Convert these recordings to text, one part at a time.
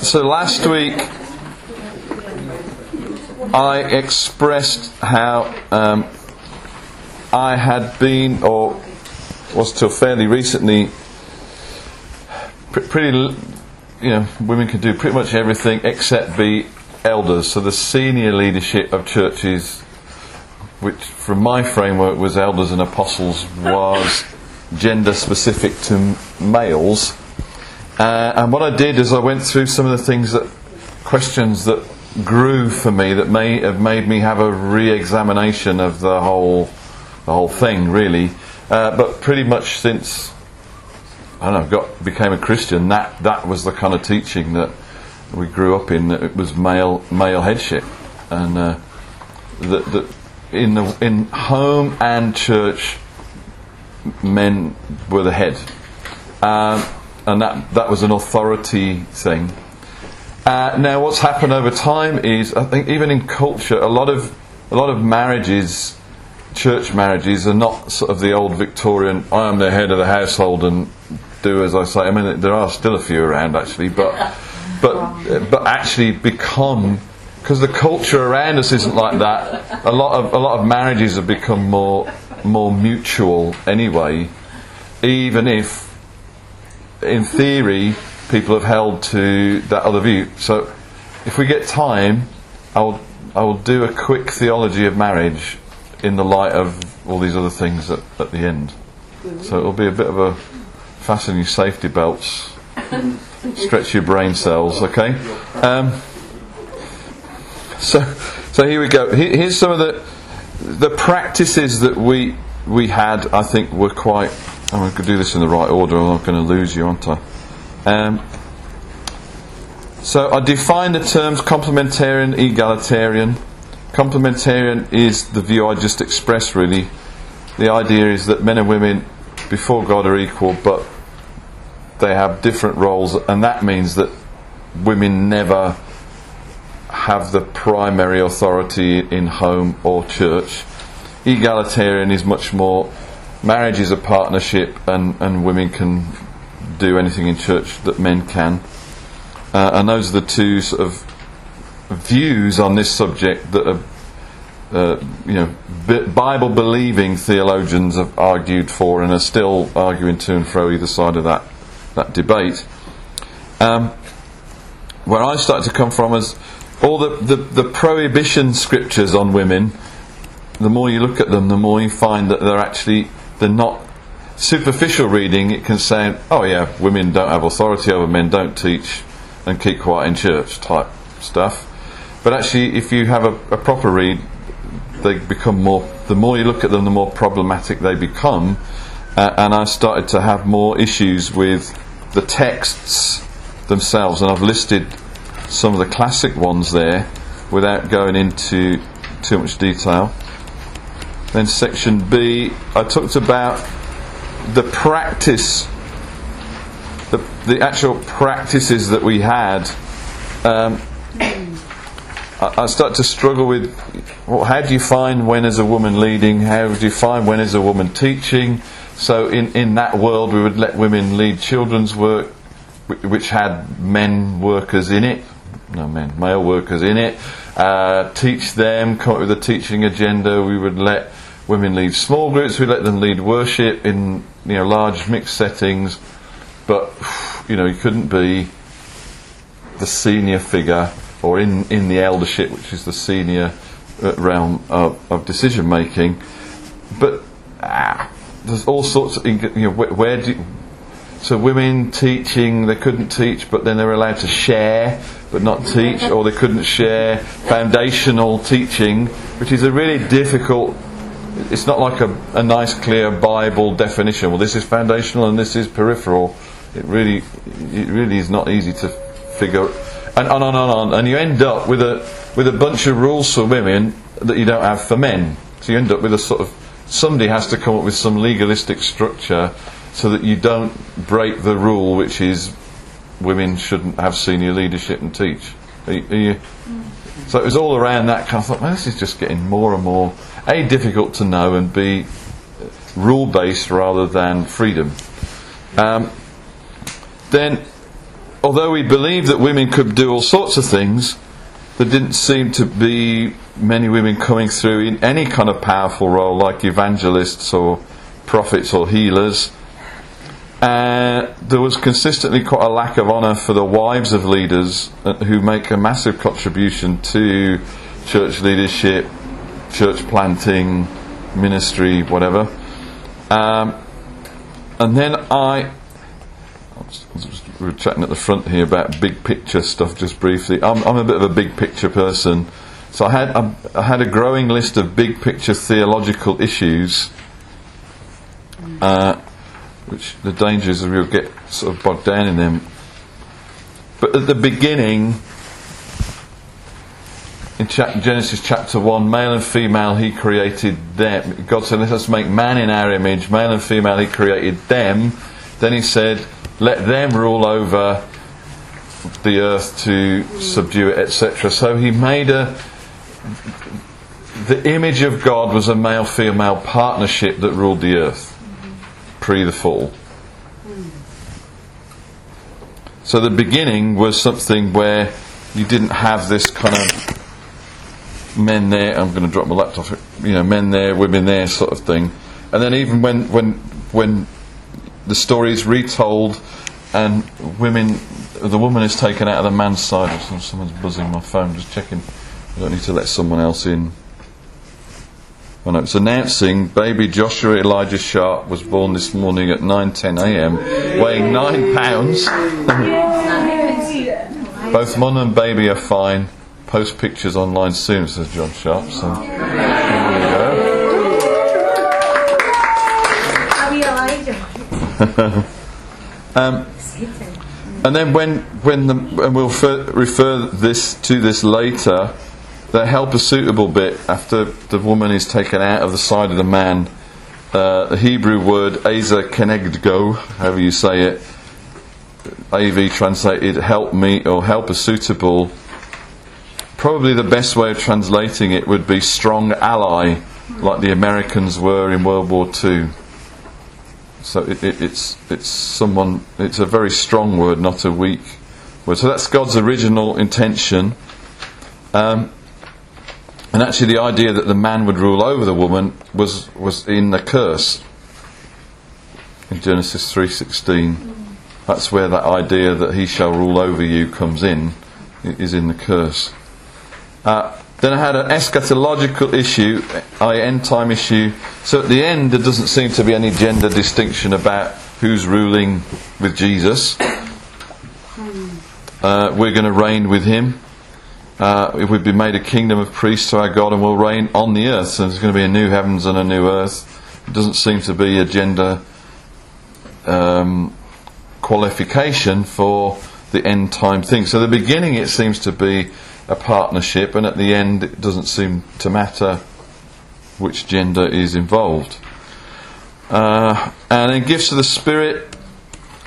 so last week I expressed how um, I had been, or was till fairly recently, pr- pretty, you know, women can do pretty much everything except be elders. So the senior leadership of churches, which from my framework was elders and apostles, was gender specific to males. Uh, and what I did is I went through some of the things that questions that grew for me that may have made me have a re-examination of the whole the whole thing really. Uh, but pretty much since I know got became a Christian, that that was the kind of teaching that we grew up in. That it was male male headship, and uh, that that in the in home and church, men were the head. Um, and that, that was an authority thing. Uh, now, what's happened over time is, I think, even in culture, a lot of a lot of marriages, church marriages, are not sort of the old Victorian. I am the head of the household and do as I say. I mean, there are still a few around actually, but but but actually become because the culture around us isn't like that. A lot of a lot of marriages have become more more mutual anyway, even if in theory, people have held to that other view. So, if we get time, I'll I will do a quick theology of marriage in the light of all these other things at, at the end. So it'll be a bit of a fasten your safety belts, stretch your brain cells. Okay. Um, so so here we go. Here's some of the the practices that we we had. I think were quite I'm going to do this in the right order, or I'm not going to lose you, aren't I? Um, so I define the terms complementarian, egalitarian. Complementarian is the view I just expressed, really. The idea is that men and women before God are equal, but they have different roles, and that means that women never have the primary authority in home or church. Egalitarian is much more marriage is a partnership, and, and women can do anything in church that men can. Uh, and those are the two sort of views on this subject that are, uh, you know, Bible believing theologians have argued for and are still arguing to and fro either side of that, that debate. Um, where I start to come from is all the, the, the prohibition scriptures on women, the more you look at them, the more you find that they're actually the not superficial reading, it can say, oh yeah, women don't have authority over men, don't teach, and keep quiet in church type stuff. But actually, if you have a, a proper read, they become more. The more you look at them, the more problematic they become. Uh, and I started to have more issues with the texts themselves, and I've listed some of the classic ones there without going into too much detail. Then section B, I talked about the practice, the, the actual practices that we had. Um, I, start to struggle with well, how do you find when is a woman leading? How do you find when is a woman teaching? So in, in that world, we would let women lead children's work, which had men workers in it, no men, male workers in it. Uh, teach them, come up with a teaching agenda. We would let women lead small groups. We let them lead worship in you know large mixed settings, but you know you couldn't be the senior figure or in, in the eldership, which is the senior uh, realm of, of decision making. But ah, there's all sorts of you know where, where do so women teaching they couldn't teach, but then they were allowed to share but not teach, or they couldn't share foundational teaching, which is a really difficult it's not like a, a nice clear Bible definition. Well, this is foundational and this is peripheral. It really, it really is not easy to figure. And on and on and on, and you end up with a with a bunch of rules for women that you don't have for men. So you end up with a sort of somebody has to come up with some legalistic structure so that you don't break the rule, which is women shouldn't have senior leadership and teach. Are you, are you? Mm. So it was all around that kind of thought, this is just getting more and more a, difficult to know, and B, rule based rather than freedom. Um, then although we believed that women could do all sorts of things, there didn't seem to be many women coming through in any kind of powerful role like evangelists or prophets or healers. Uh, there was consistently quite a lack of honour for the wives of leaders uh, who make a massive contribution to church leadership, church planting, ministry, whatever. Um, and then I, we were chatting at the front here about big picture stuff just briefly. I'm, I'm a bit of a big picture person. So I had, I, I had a growing list of big picture theological issues, uh, which the danger is that we'll get sort of bogged down in them. But at the beginning, in Genesis chapter 1, male and female, he created them. God said, Let us make man in our image, male and female, he created them. Then he said, Let them rule over the earth to subdue it, etc. So he made a. The image of God was a male female partnership that ruled the earth pre the fall. So the beginning was something where you didn't have this kind of men there. I'm going to drop my laptop. You know, men there, women there, sort of thing. And then even when when when the story is retold, and women, the woman is taken out of the man's side. Someone's buzzing my phone. Just checking. I don't need to let someone else in. Oh no, it's announcing baby Joshua Elijah Sharp was born this morning at 9:10 a.m., weighing nine pounds. Both mum and baby are fine post pictures online soon, says John Sharp. So there you go. um, and then when when the and we'll refer, refer this to this later, the help helper suitable bit after the woman is taken out of the side of the man, uh, the Hebrew word "aza kenegdo," however you say it, AV translated "help me" or help "helper suitable." Probably the best way of translating it would be strong ally, like the Americans were in World War II. So it, it, it's it's someone. It's a very strong word, not a weak word. So that's God's original intention. Um, and actually, the idea that the man would rule over the woman was was in the curse in Genesis three sixteen. That's where that idea that he shall rule over you comes in. Is in the curse. Uh, then I had an eschatological issue, i.e., end time issue. So at the end, there doesn't seem to be any gender distinction about who's ruling with Jesus. Uh, we're going to reign with him. Uh, we've been made a kingdom of priests to our God and we'll reign on the earth. So there's going to be a new heavens and a new earth. It doesn't seem to be a gender um, qualification for the end time thing. So the beginning, it seems to be a partnership, and at the end, it doesn't seem to matter which gender is involved. Uh, and then gifts of the Spirit,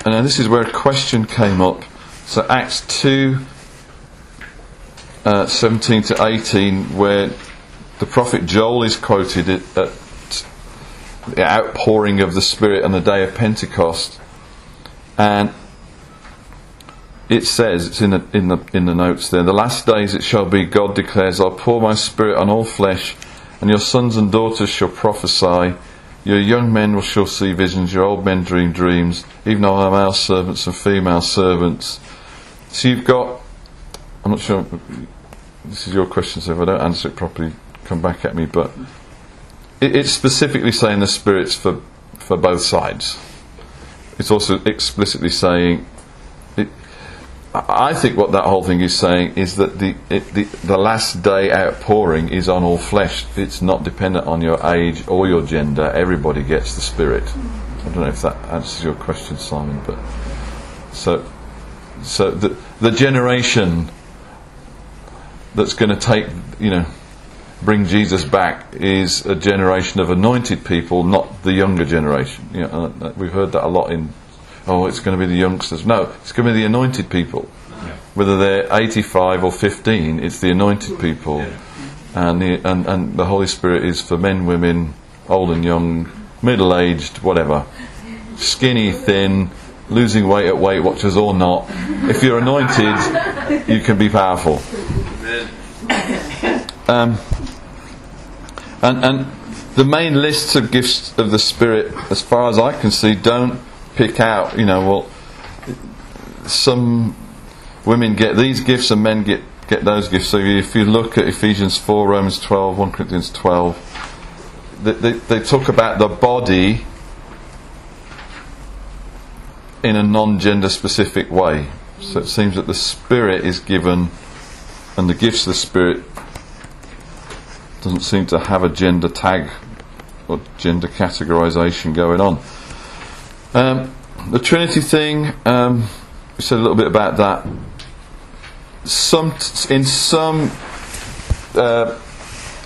and this is where a question came up. So Acts 2 uh, 17 to 18, where the prophet Joel is quoted at, at the outpouring of the Spirit on the day of Pentecost. And it says, it's in the, in, the, in the notes there, the last days it shall be, God declares, I'll pour my spirit on all flesh, and your sons and daughters shall prophesy, your young men will shall see visions, your old men dream dreams, even our male servants and female servants. So you've got, I'm not sure, this is your question, so if I don't answer it properly, come back at me, but it, it's specifically saying the spirits for, for both sides. It's also explicitly saying I think what that whole thing is saying is that the, it, the, the last day outpouring is on all flesh. It's not dependent on your age or your gender. Everybody gets the Spirit. I don't know if that answers your question, Simon. But so, so the the generation that's going to take, you know, bring Jesus back is a generation of anointed people, not the younger generation. You know, uh, we've heard that a lot in oh, it's going to be the youngsters. No, it's going to be the anointed people. Yeah. Whether they're 85 or 15, it's the anointed people. Yeah. And, the, and, and the Holy Spirit is for men, women, old and young, middle aged, whatever. Skinny, thin, losing weight at Weight Watchers or not, if you're anointed, you can be powerful. Um, and, and the main lists of gifts of the Spirit, as far as I can see, don't pick out, you know, well, some women get these gifts and men get, get those gifts. So if you look at Ephesians 4, Romans 12, 1 Corinthians 12, they, they, they talk about the body in a non gender specific way. So it seems that the Spirit is given, and the gifts of the Spirit doesn't seem to have a gender tag or gender categorization going on. Um, the Trinity thing, um, we said a little bit about that. Some, in some uh,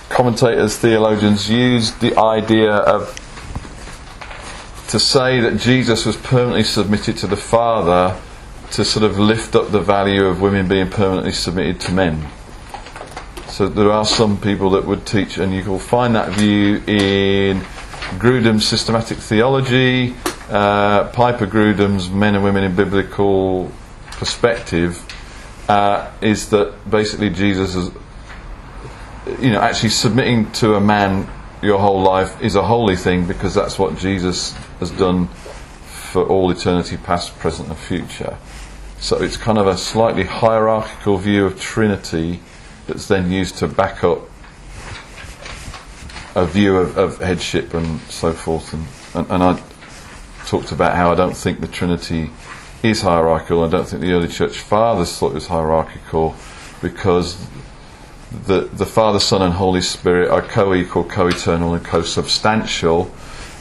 commentators, theologians use the idea of to say that Jesus was permanently submitted to the Father to sort of lift up the value of women being permanently submitted to men. So there are some people that would teach, and you will find that view in Grudem's systematic theology, uh, Piper Grudem's Men and Women in Biblical Perspective, uh, is that basically Jesus is, you know, actually submitting to a man your whole life is a holy thing because that's what Jesus has done for all eternity, past, present, and future. So it's kind of a slightly hierarchical view of Trinity that's then used to back up a view of, of headship and so forth. And, and, and, I talked about how I don't think the Trinity is hierarchical. I don't think the early church fathers thought it was hierarchical because the, the Father, Son, and Holy Spirit are co equal, co eternal, and co substantial.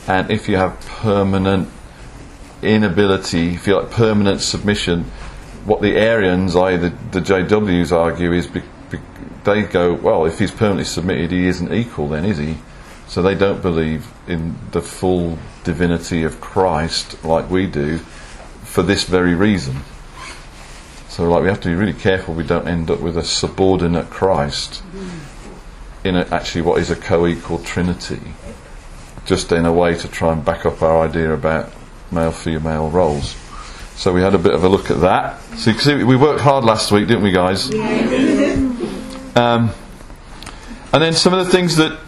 And if you have permanent inability, if you like permanent submission, what the Arians, i.e., the, the JWs, argue is be, be, they go, well, if he's permanently submitted, he isn't equal, then is he? So they don't believe in the full divinity of Christ like we do for this very reason. So, like, we have to be really careful we don't end up with a subordinate Christ in a, actually what is a co-equal Trinity, just in a way to try and back up our idea about male-female roles. So we had a bit of a look at that. So you can see we worked hard last week, didn't we, guys? Um, and then some of the things that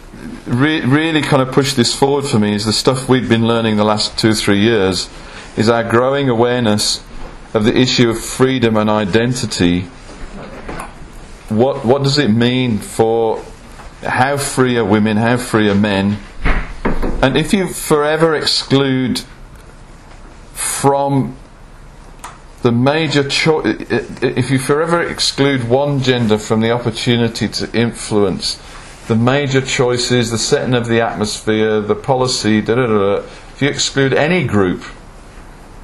re- really kind of pushed this forward for me is the stuff we've been learning the last two, three years, is our growing awareness of the issue of freedom and identity. What what does it mean for how free are women? How free are men? And if you forever exclude from the major choice, if you forever exclude one gender from the opportunity to influence the major choices, the setting of the atmosphere, the policy, da da da, if you exclude any group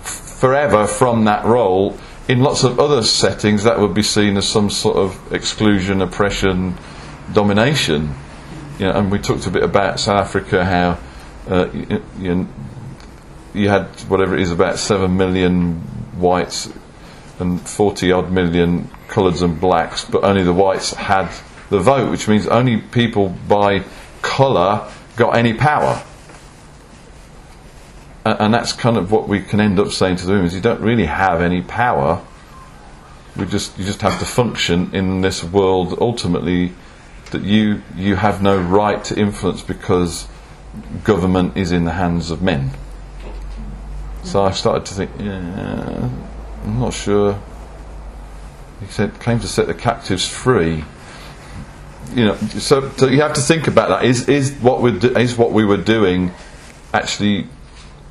forever from that role, in lots of other settings, that would be seen as some sort of exclusion, oppression, domination. You know, and we talked a bit about South Africa, how uh, you, you, you had whatever it is about seven million whites and forty odd million coloureds and blacks, but only the whites had the vote, which means only people by colour got any power and that's kind of what we can end up saying to the women is you don't really have any power. We just you just have to function in this world ultimately that you you have no right to influence because government is in the hands of men. So I started to think, yeah, I'm not sure. He said came to set the captives free. You know, so, so you have to think about that. Is is what we is what we were doing actually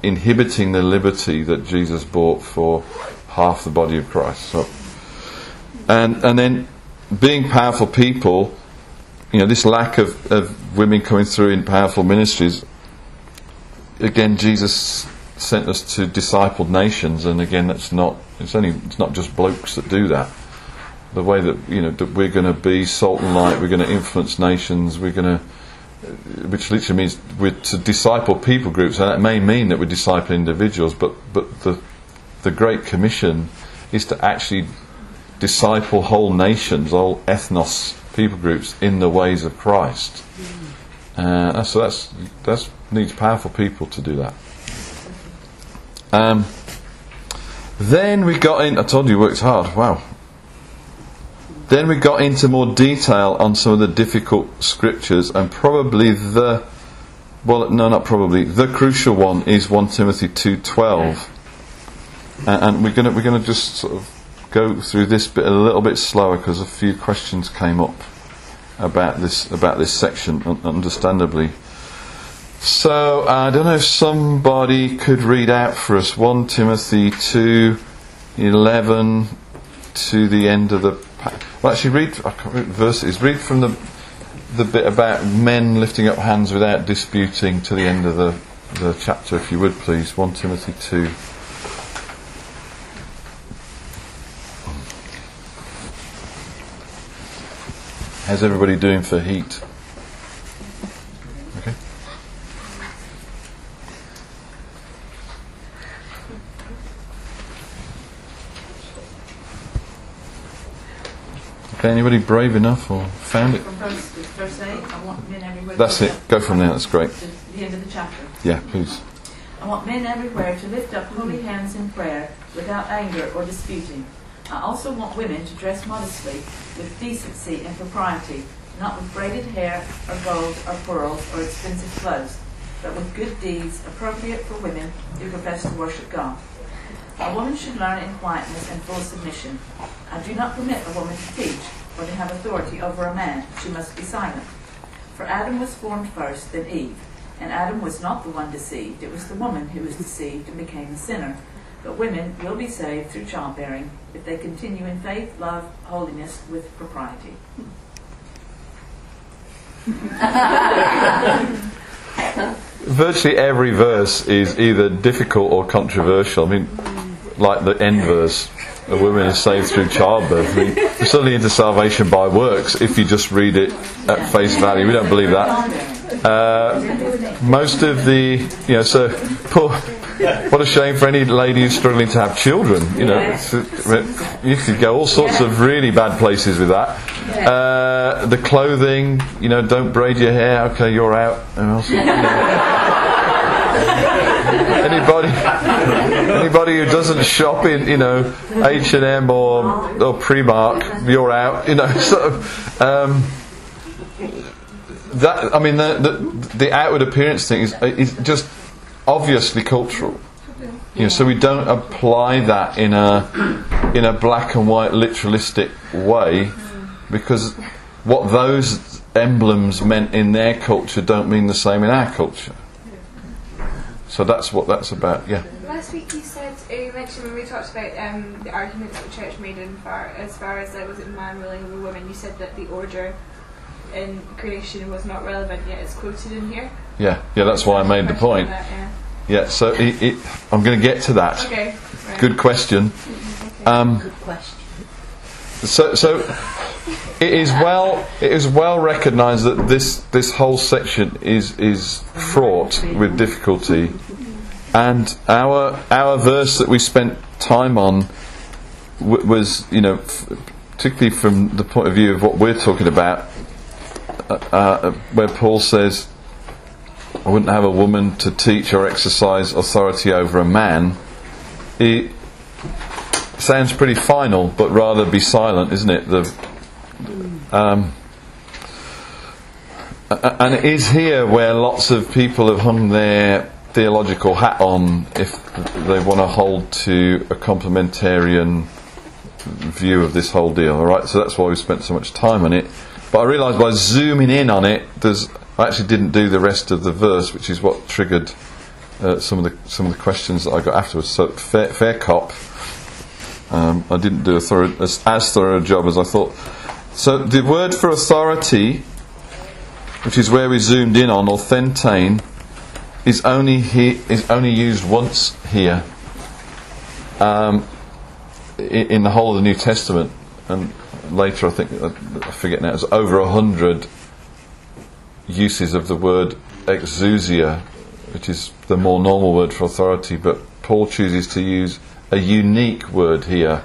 inhibiting the liberty that Jesus bought for half the body of Christ. So, and and then being powerful people, you know, this lack of, of women coming through in powerful ministries. Again, Jesus sent us to discipled nations, and again, that's not it's only it's not just blokes that do that. The way that you know that we're going to be salt and light, we're going to influence nations, we're going to which literally means we're to disciple people groups, and that may mean that we disciple individuals, but, but the, the Great Commission is to actually disciple whole nations, whole ethnos, people groups, in the ways of Christ. Uh, so that's, that's needs powerful people to do that. Um, Then we got in. I told you, worked hard. Wow. Then we got into more detail on some of the difficult scriptures, and probably the well, no, not probably. The crucial one is one Timothy two twelve, and, and we're gonna we're gonna just sort of go through this bit a little bit slower because a few questions came up about this about this section, un- understandably. So I don't know if somebody could read out for us one Timothy two eleven to the end of the. Well, actually, read. I can't read verses. Read from the the bit about men lifting up hands without disputing to the end of the the chapter, if you would, please. One Timothy two. How's everybody doing for heat? Okay, anybody brave enough or found it? From verse, verse 8, I want men everywhere. That's it. Go from there, that's great. The end of the chapter. Yeah, please. I want men everywhere to lift up holy hands in prayer without anger or disputing. I also want women to dress modestly with decency and propriety, not with braided hair or gold or pearls or expensive clothes, but with good deeds appropriate for women who profess to worship God. A woman should learn in quietness and full submission. I do not permit a woman to teach or to have authority over a man. She must be silent. For Adam was formed first, then Eve. And Adam was not the one deceived, it was the woman who was deceived and became the sinner. But women will be saved through childbearing if they continue in faith, love, holiness, with propriety. Virtually every verse is either difficult or controversial. I mean, like the end verse, a woman is saved through childbirth. We're suddenly into salvation by works if you just read it at face value. We don't believe that. Uh, most of the, you know, so poor, what a shame for any lady who's struggling to have children. You know, you could go all sorts of really bad places with that. Uh, the clothing, you know, don't braid your hair. Okay, you're out. Anybody, anybody who doesn't shop in, you know, H and M or or Primark, you're out. You know, sort of. Um, that I mean, the, the the outward appearance thing is is just obviously cultural. You know, so we don't apply that in a in a black and white literalistic way because what those emblems meant in their culture don't mean the same in our culture. So that's what that's about. Yeah. Last week you said uh, you mentioned when we talked about um, the arguments that the church made in far as far as uh, was it man ruling over women. You said that the order in creation was not relevant yet. It's quoted in here. Yeah, yeah, that's why I made the point. That, yeah. Yeah, so it, it, I'm going to get to that. Okay. Right. Good question. Um, so, so it is well it is well recognised that this this whole section is is fraught with difficulty, and our our verse that we spent time on w- was you know f- particularly from the point of view of what we're talking about, uh, uh, where Paul says. I wouldn't have a woman to teach or exercise authority over a man. It sounds pretty final, but rather be silent, isn't it? The, um, and it is here where lots of people have hung their theological hat on if they want to hold to a complementarian view of this whole deal. All right, so that's why we spent so much time on it. But I realised by zooming in on it, there's I actually didn't do the rest of the verse, which is what triggered uh, some of the some of the questions that I got afterwards. So fair, fair cop. Um, I didn't do a thorough, as, as thorough a job as I thought. So the word for authority, which is where we zoomed in on, authentein, is only he, is only used once here um, in the whole of the New Testament, and later I think I forget now. It's over a hundred uses of the word exousia, which is the more normal word for authority, but Paul chooses to use a unique word here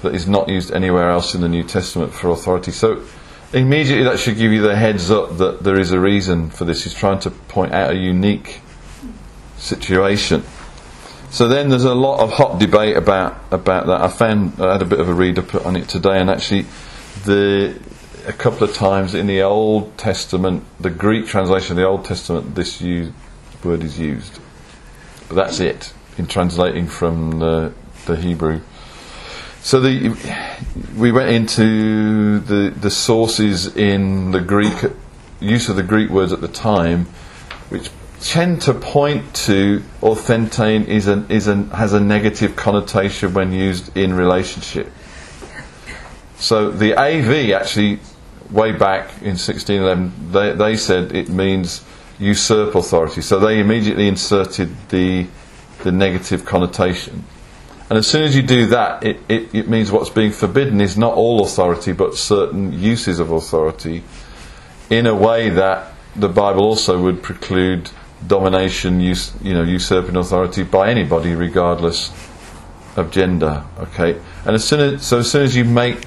that is not used anywhere else in the New Testament for authority. So immediately that should give you the heads up that there is a reason for this. He's trying to point out a unique situation. so then there's a lot of hot debate about about that. I found I had a bit of a read up on it today, and actually, the a couple of times in the Old Testament, the Greek translation of the Old Testament, this word is used. But that's it in translating from the, the Hebrew. So the, we went into the the sources in the Greek use of the Greek words at the time, which tend to point to authentein is an, is an, has a negative connotation when used in relationship. So the AV actually, way back in 1611, they, they said it means usurp authority. So they immediately inserted the, the negative connotation. And as soon as you do that, it, it, it means what's being forbidden is not all authority, but certain uses of authority in a way that the Bible also would preclude domination, use, you know, usurping authority by anybody, regardless of gender. Okay, and as soon as so as soon as you make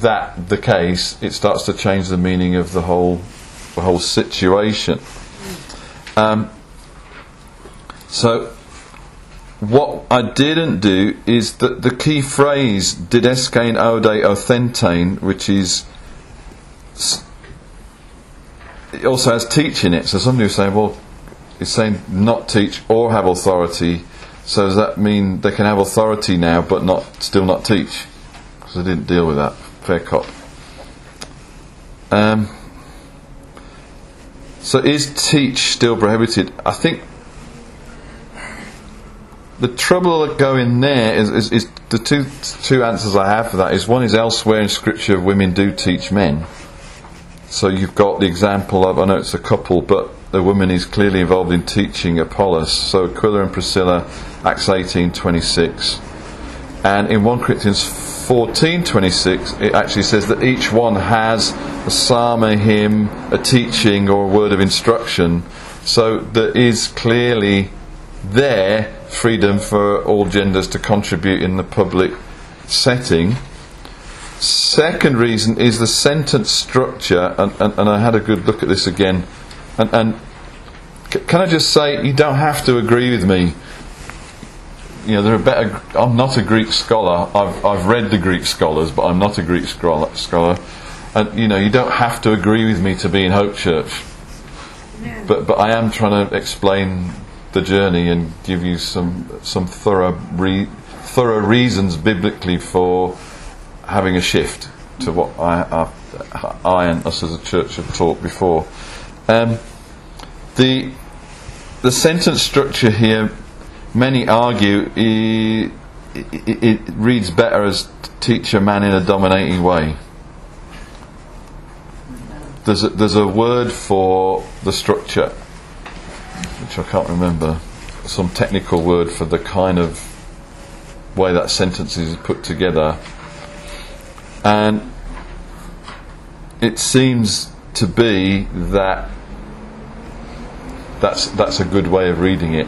that the case, it starts to change the meaning of the whole the whole situation. Um, so what I didn't do is that the key phrase didaskein oude authentein, which is it also has teach in it. So somebody was saying, well, it's saying not teach or have authority. So does that mean they can have authority now but not still not teach? Because I didn't deal with that. Fair cop. Um, so is teach still prohibited? I think the trouble that go in there is, is, is the two two answers I have for that is one is elsewhere in Scripture women do teach men. So you've got the example of I know it's a couple, but the woman is clearly involved in teaching Apollos. So Aquila and Priscilla, Acts eighteen twenty six, and in one Corinthians 14:26 it actually says that each one has a psalm, a hymn, a teaching or a word of instruction. So there is clearly there freedom for all genders to contribute in the public setting. Second reason is the sentence structure, and, and, and I had a good look at this again. And, and can I just say, you don't have to agree with me you know, there are better. I'm not a Greek scholar. I've I've read the Greek scholars, but I'm not a Greek scholar. Scholar, and you know, you don't have to agree with me to be in Hope Church. But but I am trying to explain the journey and give you some some thorough re, thorough reasons biblically for having a shift to what I I, I and us as a church have taught before. Um, the the sentence structure here many argue it, it, it, reads better as teach a man in a dominating way. There's a, there's a word for the structure, which I can't remember, some technical word for the kind of way that sentence is put together. And it seems to be that that's, that's a good way of reading it.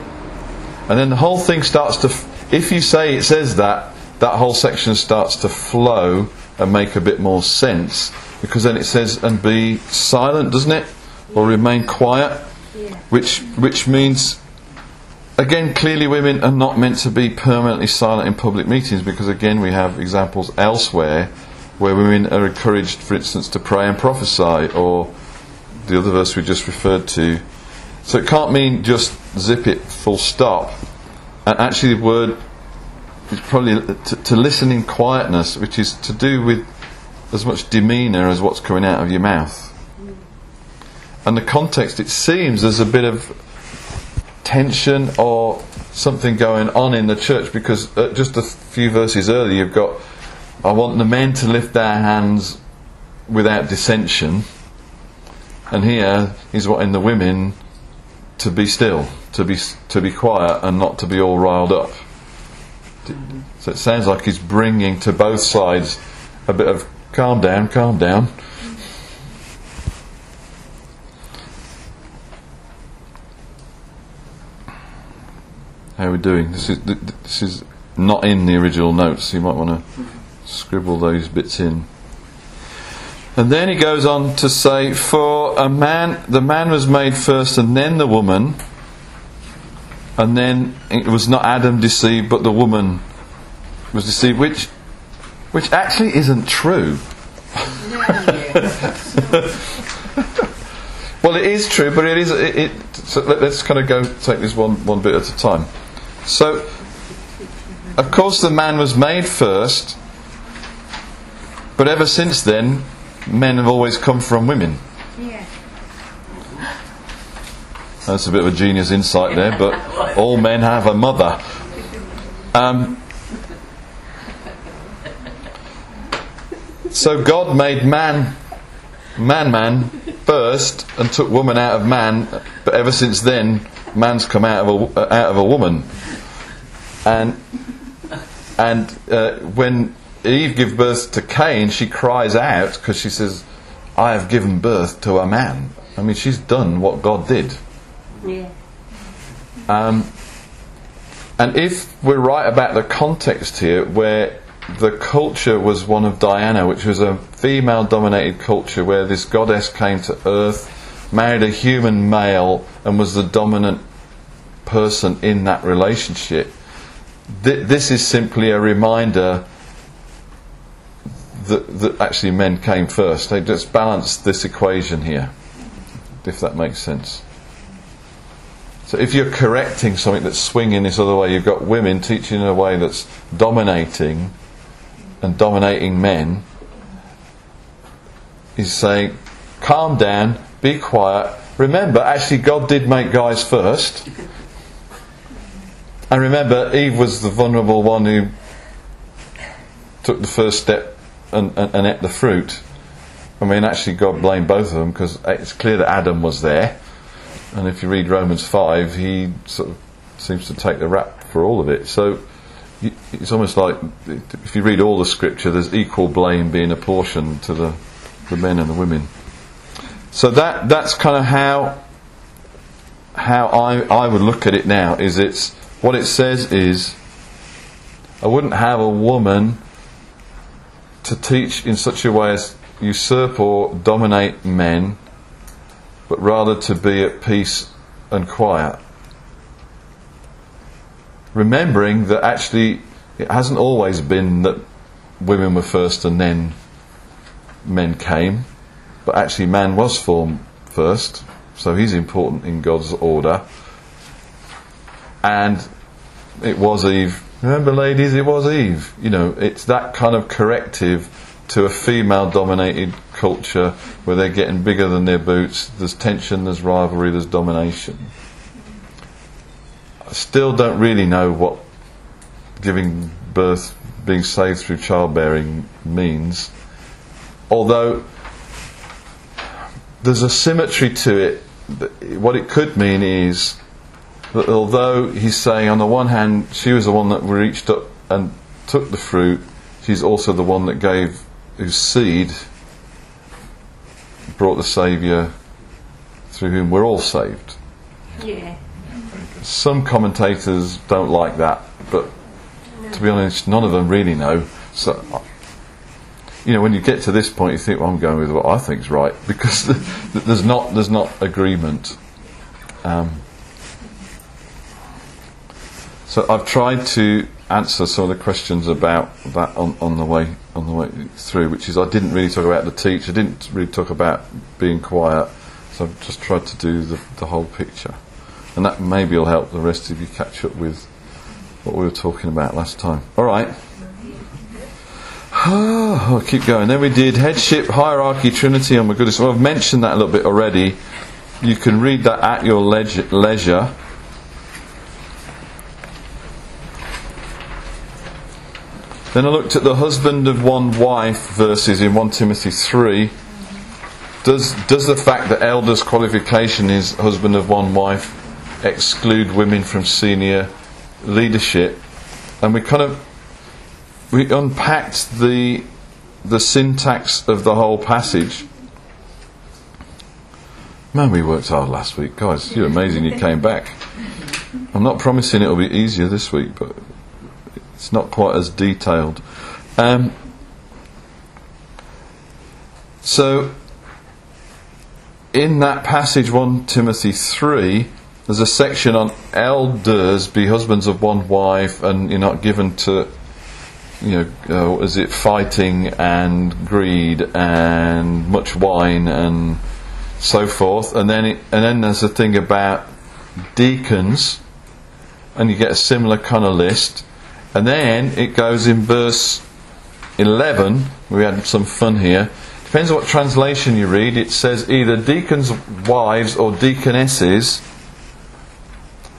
And then the whole thing starts to, if you say it says that, that whole section starts to flow and make a bit more sense. Because then it says, and be silent, doesn't it? Or remain quiet. Which, which means, again, clearly women are not meant to be permanently silent in public meetings because, again, we have examples elsewhere where women are encouraged, for instance, to pray and prophesy, or the other verse we just referred to. So it can't mean just zip it full stop. And actually, the word is probably to, to listen in quietness, which is to do with as much demeanour as what's coming out of your mouth. And the context, it seems there's a bit of tension or something going on in the church because just a few verses earlier, you've got, I want the men to lift their hands without dissension. And here he's wanting the women to be still to be to be quiet and not to be all riled up. So it sounds like he's bringing to both sides a bit of calm down, calm down. How are we doing? This is this is not in the original notes. You might want to scribble those bits in. And then he goes on to say, For a man, the man was made first and then the woman. and then it was not Adam deceived, but the woman was deceived, which, which actually isn't true. well, it is true, but it is. It, it so let, us kind of go take this one one bit at a time. So, of course, the man was made first, but ever since then, men have always come from women. Yeah. That's a bit of a genius insight there, but all men have a mother. Um, so God made man, man, man first, and took woman out of man. But ever since then, man's come out of a out of a woman. And and uh, when Eve gives birth to Cain, she cries out because she says, "I have given birth to a man." I mean, she's done what God did. Yeah. Um, and if we're right about the context here, where the culture was one of Diana, which was a female dominated culture where this goddess came to earth, married a human male, and was the dominant person in that relationship, th- this is simply a reminder that, that actually men came first. They just balanced this equation here, if that makes sense. So if you're correcting something that's swinging this other way, you've got women teaching in a way that's dominating and dominating men. He's saying, calm down, be quiet. Remember, actually, God did make guys first. And remember, Eve was the vulnerable one who took the first step and, and, and ate the fruit. I mean, actually, God blamed both of them because it's clear that Adam was there. And if you read Romans 5, he sort of seems to take the rap for all of it. So it's almost like if you read all the scripture, there's equal blame being apportioned to the, the men and the women. So that that's kind of how how I, I would look at it now. Is it's what it says is I wouldn't have a woman to teach in such a way as usurp or dominate men but rather to be at peace and quiet. Remembering that actually it hasn't always been that women were first and then men came, but actually man was formed first, so he's important in God's order. And it was Eve. Remember, ladies, it was Eve. You know, it's that kind of corrective to a female dominated culture where they're getting bigger than their boots. There's tension, there's rivalry, there's domination. I still don't really know what giving birth, being saved through childbearing means. Although there's a symmetry to it. What it could mean is that although he's saying, on the one hand, she was the one that reached up and took the fruit, she's also the one that gave whose seed brought the Saviour through whom we're all saved. Yeah. Some commentators don't like that, but to be honest, none of them really know. So, you know, when you get to this point, you think, "Well, I'm going with what I think is right," because there's not there's not agreement. Um, so I've tried to answer some of the questions about that on, on the way on the way through, which is I didn't really talk about the teach. I didn't really talk about being quiet. So I've just tried to do the, the whole picture, and that maybe will help the rest of you catch up with what we were talking about last time. All right. Oh, I'll keep going. Then we did headship, hierarchy, trinity. Oh my goodness! Well, I've mentioned that a little bit already. You can read that at your leisure. Then I looked at the husband of one wife verses in 1 Timothy 3. Does, does the fact that elders' qualification is husband of one wife exclude women from senior leadership? And we kind of we unpacked the the syntax of the whole passage. Man, we worked hard last week, guys. You're amazing. You came back. I'm not promising it'll be easier this week, but it's not quite as detailed. Um, so, in that passage, 1 Timothy 3, there's a section on elders be husbands of one wife, and you're not given to, you know, uh, is it fighting and greed and much wine and so forth. And then, it, and then there's a thing about deacons, and you get a similar kind of list. And then it goes in verse 11. We had some fun here. Depends on what translation you read. It says either deacons' wives or deaconesses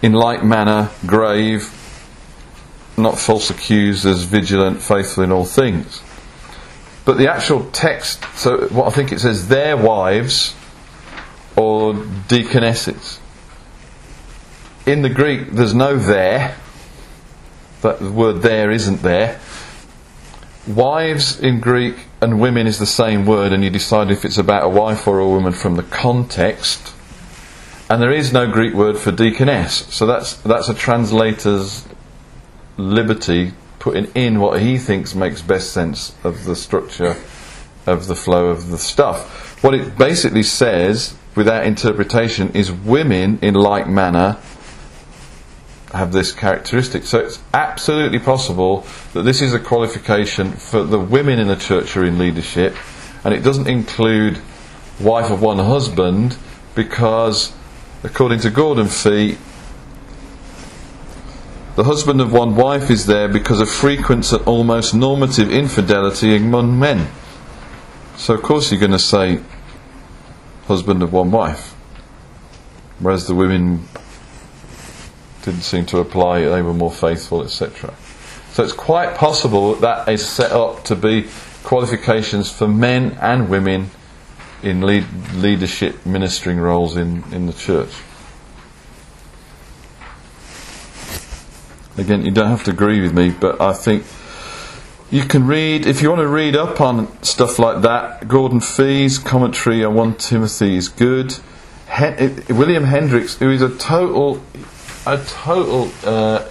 in like manner, grave, not false accusers, vigilant, faithful in all things. But the actual text, so what I think it says, their wives or deaconesses. In the Greek, there's no there. That word there isn't there. Wives in Greek and women is the same word, and you decide if it's about a wife or a woman from the context. And there is no Greek word for deaconess, so that's that's a translator's liberty putting in what he thinks makes best sense of the structure of the flow of the stuff. What it basically says, without interpretation, is women in like manner have this characteristic. So it's absolutely possible that this is a qualification for the women in the church who are in leadership, and it doesn't include wife of one husband because, according to Gordon Fee, the husband of one wife is there because of frequent and almost normative infidelity among men. So, of course, you're going to say husband of one wife, whereas the women didn't seem to apply, they were more faithful, etc. So it's quite possible that that is set up to be qualifications for men and women in lead, leadership ministering roles in, in the church. Again, you don't have to agree with me, but I think you can read, if you want to read up on stuff like that, Gordon Fee's commentary on 1 Timothy is good. Hen- eh, William Hendricks, who is a total a total uh,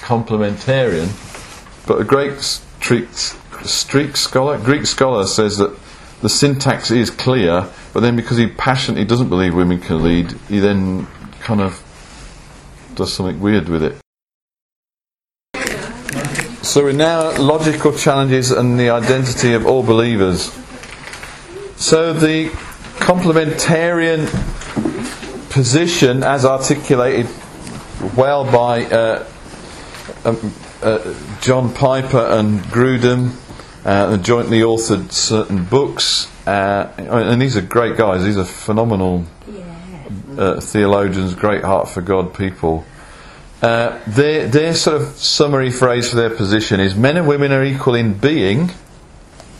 complementarian, but a great streak, streak scholar, Greek scholar, says that the syntax is clear, but then because he passionately doesn't believe women can lead, he then kind of does something weird with it. So we're now logical challenges and the identity of all believers. So the complementarian position, as articulated well by uh, um, uh, John Piper and Grudem, uh, jointly authored certain books. Uh, and these are great guys, these are phenomenal uh, theologians, great heart for God people. Uh, their, their sort of summary phrase for their position is men and women are equal in being,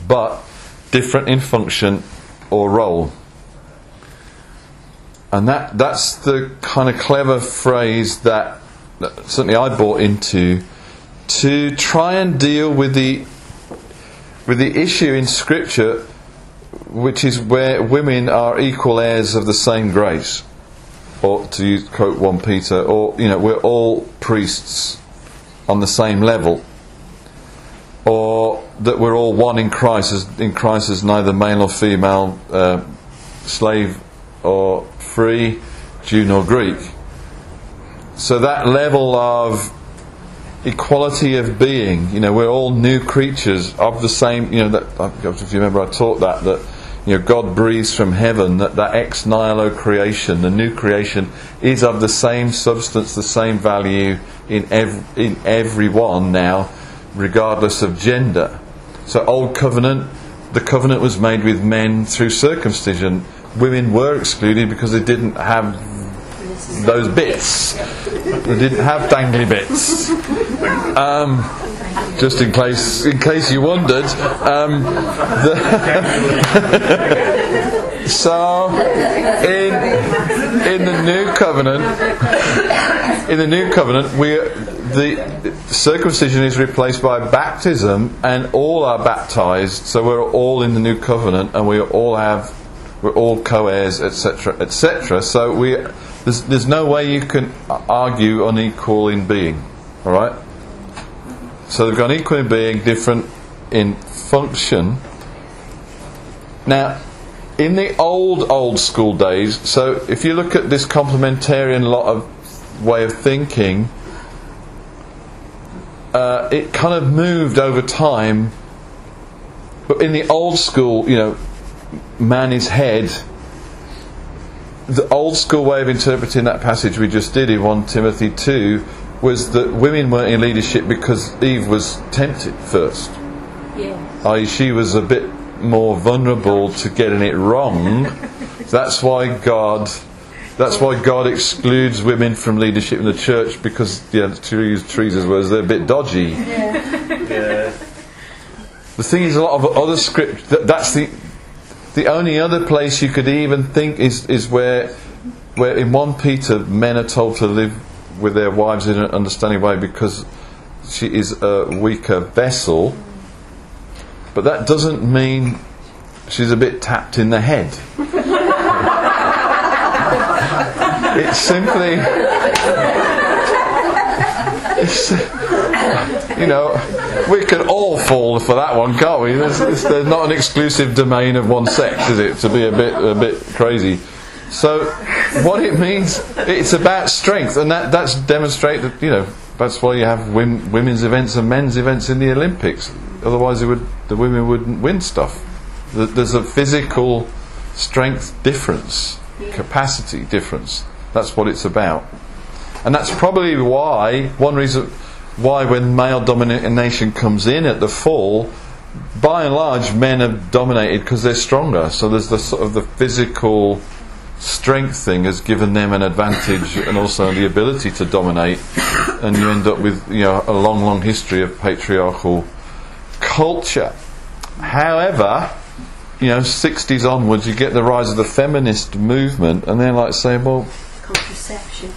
but different in function or role. And that, that's the kind of clever phrase that, that certainly I bought into to try and deal with the with the issue in Scripture, which is where women are equal heirs of the same grace, or to use, quote one Peter, or you know we're all priests on the same level, or that we're all one in Christ. As in Christ, as neither male or female, uh, slave or free, Jew nor Greek. So that level of equality of being, you know, we're all new creatures of the same, you know, that, if you remember I taught that, that, you know, God breathes from heaven, that, that ex nihilo creation, the new creation, is of the same substance, the same value in, ev- in everyone now, regardless of gender. So, Old Covenant, the covenant was made with men through circumcision. Women were excluded because they didn't have those bits. They didn't have dangly bits. Um, just in case, in case you wondered. Um, the so, in in the new covenant, in the new covenant, we the circumcision is replaced by baptism, and all are baptized. So we're all in the new covenant, and we all have we're all co-heirs, etc., etc. So we there's, there's no way you can argue unequal in being. All right. So they've got equal in being, different in function. Now, in the old old school days, so if you look at this complementarian lot of way of thinking, uh, it kind of moved over time. But in the old school, you know, man is head. The old school way of interpreting that passage we just did in 1 Timothy 2 was that women weren't in leadership because Eve was tempted first. Yes. i.e., she was a bit more vulnerable to getting it wrong. That's why God. That's why God excludes women from leadership in the church because, yeah, to use Teresa's words, they're a bit dodgy. Yeah. The thing is, a lot of other script. That, that's the the only other place you could even think is is where where in one Peter men are told to live with their wives in an understanding way because she is a weaker vessel. But that doesn't mean she's a bit tapped in the head. it's simply. It's, you know, we could all fall for that one, can't we? There's, there's, there's not an exclusive domain of one sex, is it? To be a bit a bit crazy. So, what it means, it's about strength, and that, that's demonstrated. You know, that's why you have wom- women's events and men's events in the Olympics. Otherwise, would, the women wouldn't win stuff. Th- There's a physical strength difference, capacity difference. That's what it's about. And that's probably why, one reason why when male domination comes in at the fall, by and large men are dominated because they're stronger. So there's the sort of the physical strength thing has given them an advantage and also the ability to dominate. And you end up with you know a long, long history of patriarchal culture. However, you know, 60s onwards, you get the rise of the feminist movement, and they're like saying, well, Contraception.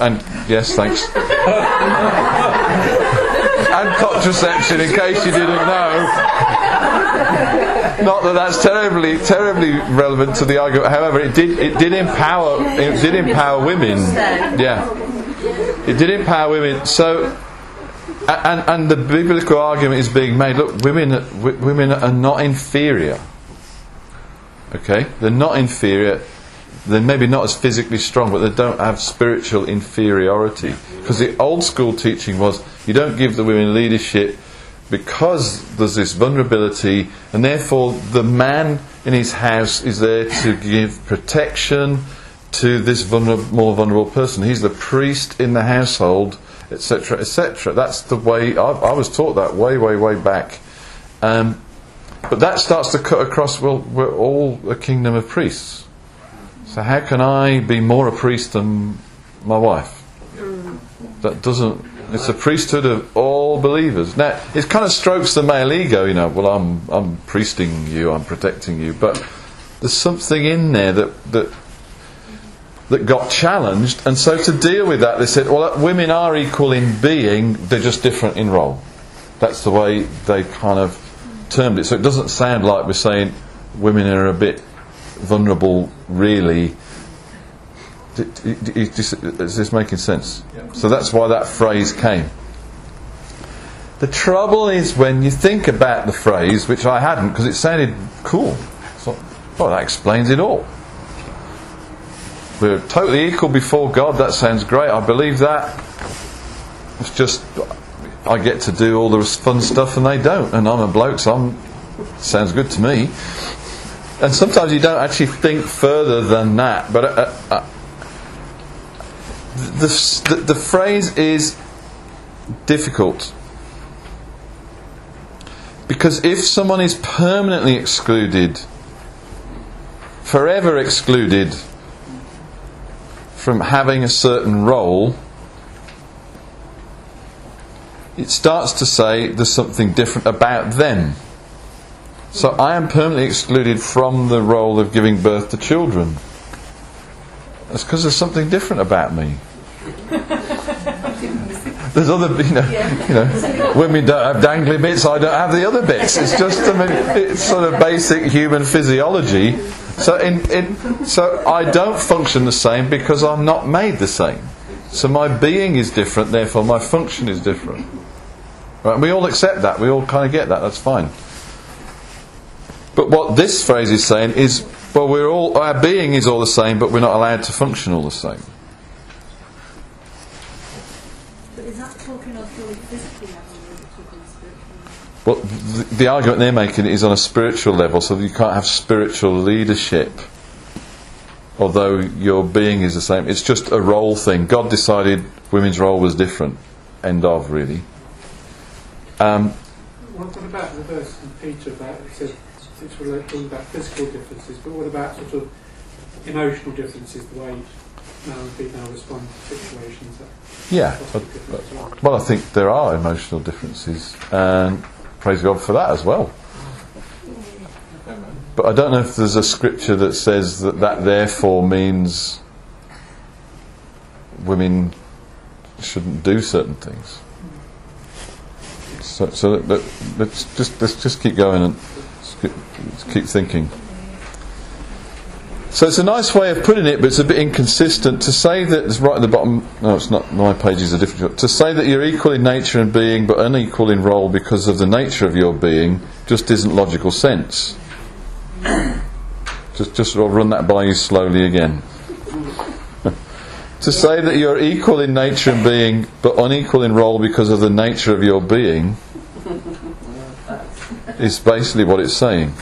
and yes, thanks. contraception, in case you didn't know. Not that that's terribly, terribly relevant to the argument. However, it did, it did empower, it did empower women. Yeah, it did empower women. So, and and the biblical argument is being made. Look, women, w- women are not inferior. Okay, they're not inferior they're maybe not as physically strong, but they don't have spiritual inferiority. Because the old school teaching was you don't give the women leadership because there's this vulnerability, and therefore the man in his house is there to give protection to this more vulnerable person. He's the priest in the household, etc., etc. That's the way I, I was taught that way, way, way back. Um, but that starts to cut across. Well, we're all a kingdom of priests. So how can I be more a priest than my wife? That doesn't. It's a priesthood of all believers. Now it kind of strokes the male ego, you know. Well, I'm I'm priesting you, I'm protecting you, but there's something in there that that that got challenged, and so to deal with that, they said, well, women are equal in being, they're just different in role. That's the way they kind of termed it. So it doesn't sound like we're saying women are a bit vulnerable, really. Is this, making sense? So that's why that phrase came. The trouble is when you think about the phrase, which I hadn't, because it sounded cool. So, oh, that explains it all. We're totally equal before God. That sounds great. I believe that. It's just I get to do all the fun stuff and they don't, and I'm a bloke, so I'm, sounds good to me. And sometimes you don't actually think further than that. But uh, uh, the, the, the phrase is difficult. Because if someone is permanently excluded, forever excluded from having a certain role, it starts to say there's something different about them. So I am permanently excluded from the role of giving birth to children. That's because there's something different about me. There's other, you know, you know, women don't have dangly bits. I don't have the other bits. It's just, I mean, it's sort of basic human physiology. So, in, in, so I don't function the same because I'm not made the same. So my being is different. Therefore, my function is different. Right? And we all accept that. We all kind of get that. That's fine. But what this phrase is saying is, well, we're all, our being is all the same, but we're not allowed to function all the same. But is that talking purely physical level well, the, the argument they're making is on a spiritual level, so you can't have spiritual leadership, although your being is the same. It's just a role thing. God decided women's role was different. End of, really. Um, what, what about the verse in Peter about it says it's relating about physical differences, but what about sort of emotional differences, the way male and female respond to situations? That yeah, possibly but- well. I think there are emotional differences, and praise God for that as well. But I don't know if there's a scripture that says that that therefore means women shouldn't do certain things. So, so let, let's just let's just keep going and keep, thinking. So it's a nice way of putting it, but it's a bit inconsistent to say that it's right at the bottom. No, it's not. My pages are different. To say that you're equal in nature and being, but unequal in role because of the nature of your being, just isn't logical sense. just, just of run that by you slowly again. to say that you're equal in nature and being, but unequal in role because of the nature of your being, is basically what it's saying.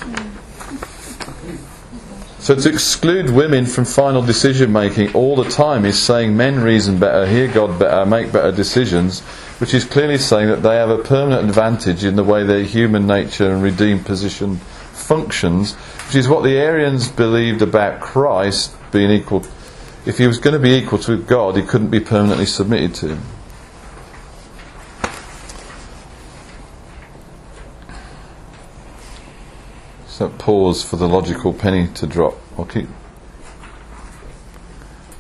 So to exclude women from final decision making all the time is saying men reason better, hear God better, make better decisions, which is clearly saying that they have a permanent advantage in the way their human nature and redeemed position functions, which is what the Arians believed about Christ being equal. If he was going to be equal to God, he couldn't be permanently submitted to him. Pause for the logical penny to drop. I'll keep.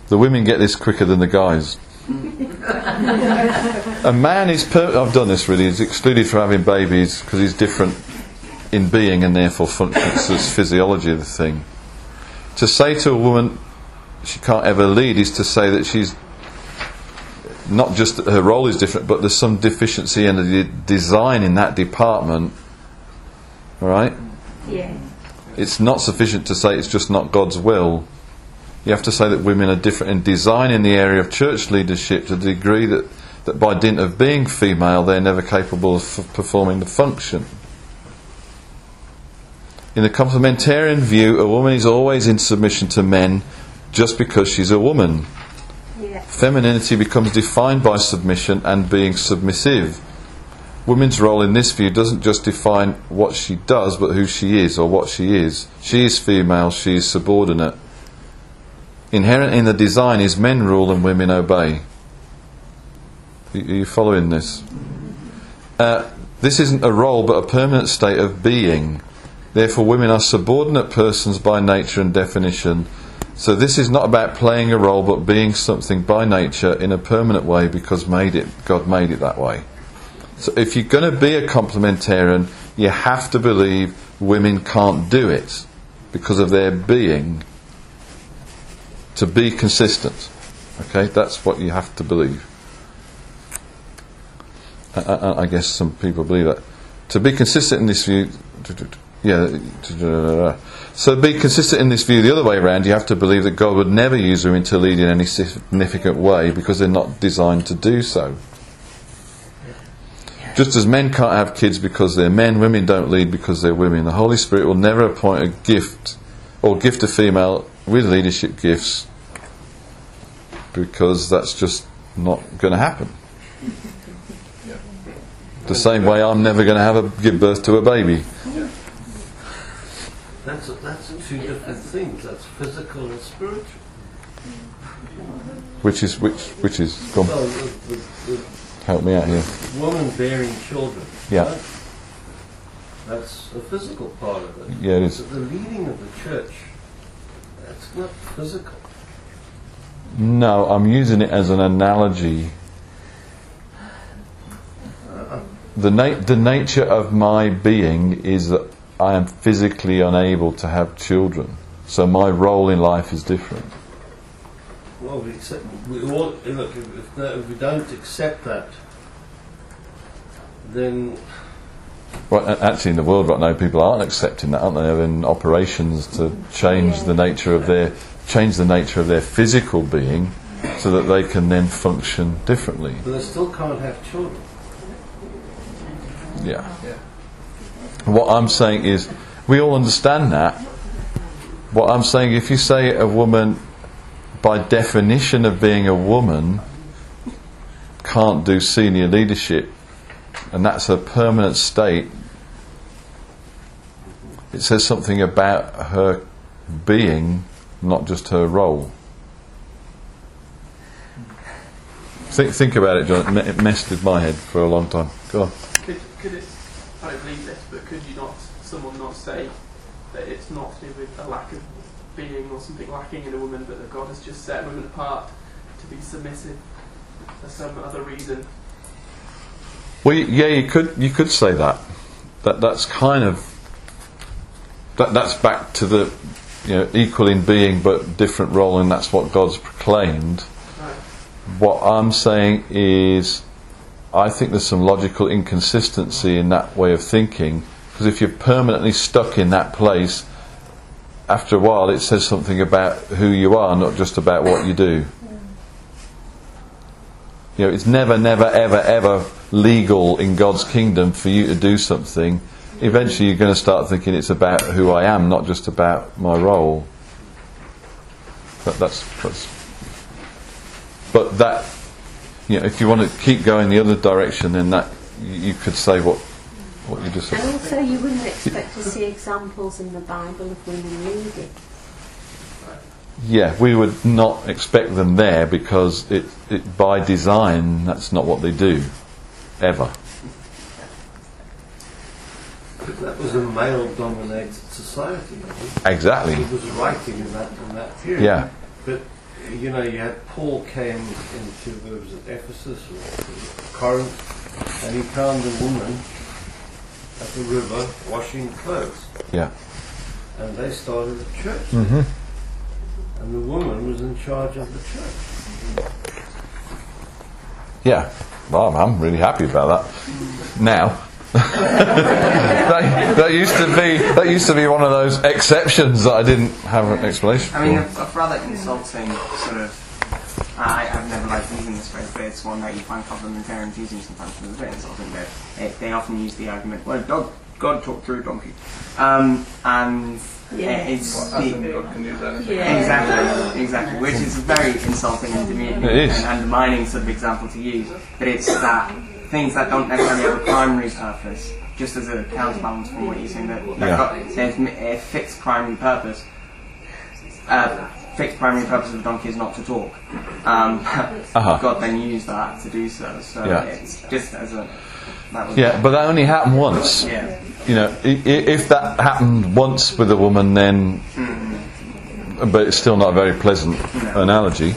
The women get this quicker than the guys. a man is. Per- I've done this really. Is excluded from having babies because he's different in being and therefore functions as physiology of the thing. To say to a woman she can't ever lead is to say that she's not just that her role is different, but there's some deficiency in the design in that department. All right. Yeah. It's not sufficient to say it's just not God's will. You have to say that women are different in design in the area of church leadership to the degree that, that by dint of being female, they're never capable of f- performing the function. In the complementarian view, a woman is always in submission to men just because she's a woman. Yeah. Femininity becomes defined by submission and being submissive. Women's role in this view doesn't just define what she does, but who she is or what she is. She is female, she is subordinate. Inherent in the design is men rule and women obey. Are you following this? Uh, this isn't a role, but a permanent state of being. Therefore, women are subordinate persons by nature and definition. So, this is not about playing a role, but being something by nature in a permanent way because made it, God made it that way. So if you're going to be a complementarian, you have to believe women can't do it because of their being to be consistent. Okay, that's what you have to believe. I, I, I guess some people believe that. To be consistent in this view, yeah. So be consistent in this view the other way around. You have to believe that God would never use women to lead in any significant way because they're not designed to do so. Just as men can't have kids because they're men, women don't lead because they're women. The Holy Spirit will never appoint a gift or gift a female with leadership gifts because that's just not going to happen. The same way I'm never going to have a give birth to a baby. That's, that's two different things. That's physical and spiritual. Which is which which is go on, Well, the, the, help me out here. woman bearing children. Yeah. That's a physical part of it. Yeah, it is. But the leading of the church, that's not physical. No, I'm using it as an analogy. The na- the nature of my being is that I am physically unable to have children, so my role in life is different. Well, we accept. We all look. If, if, that, if we don't accept that, then Well, actually, in the world right now, people aren't accepting that, aren't they? They're in operations to change the nature of their change the nature of their physical being, so that they can then function differently. but they still can't have children. Yeah. Yeah. What I'm saying is, we all understand that. What I'm saying, if you say a woman, by definition of being a woman, can't do senior leadership, and that's her permanent state, it says something about her being, not just her role. Think, think about it, John. It It messed with my head for a long time. Go on. Could, could it, I don't believe this, but could you not, someone not say that it's not to do with a lack of being or something lacking in a woman, but that God has just set women apart to be submissive for some other reason? Well, yeah, you could you could say that. That that's kind of that that's back to the you know equal in being but different role, and that's what God's proclaimed. Right. What I'm saying is, I think there's some logical inconsistency in that way of thinking because if you're permanently stuck in that place, after a while it says something about who you are, not just about what you do. You know, it's never, never, ever, ever legal in God's kingdom for you to do something. Eventually, you're going to start thinking it's about who I am, not just about my role. But that's, that's but that, you know, if you want to keep going the other direction, then that you, you could say what what you just And also, you wouldn't expect to see examples in the Bible of women leading. Yeah, we would not expect them there because it, it by design that's not what they do, ever. But that was a male-dominated society. Exactly. He was writing in that in that period. Yeah. But you know, you had Paul came into where was it, Ephesus or Corinth, and he found a woman at the river washing clothes, Yeah. and they started a church, hmm and the woman was in charge of the church. Yeah. Well, I'm really happy about that. Now. that, that used to be that used to be one of those exceptions that I didn't have an explanation I mean, a, for. a rather insulting sort of. I, I've never liked using this phrase, but it's one that you find complementarians using sometimes, and it's very insulting. That they, they often use the argument, "Well, God, God talked through a donkey," um, and Yeah. it's Well, the, assume God can do that. Exactly, exactly. Which is very insulting and demeaning and undermining sort of example to use. But it's that things that don't necessarily have a primary purpose, just as a counterbalance from what you're saying, that, that Yeah. got, there's m- a fixed primary purpose. Uh, fixed primary purpose of the donkey is not to talk. Um, Uh-huh. God then used that to do so. So Yeah. it's just as a. Yeah, but that only happened once. Yeah. You know, i- if that happened once with a woman, then, but it's still not a very pleasant analogy.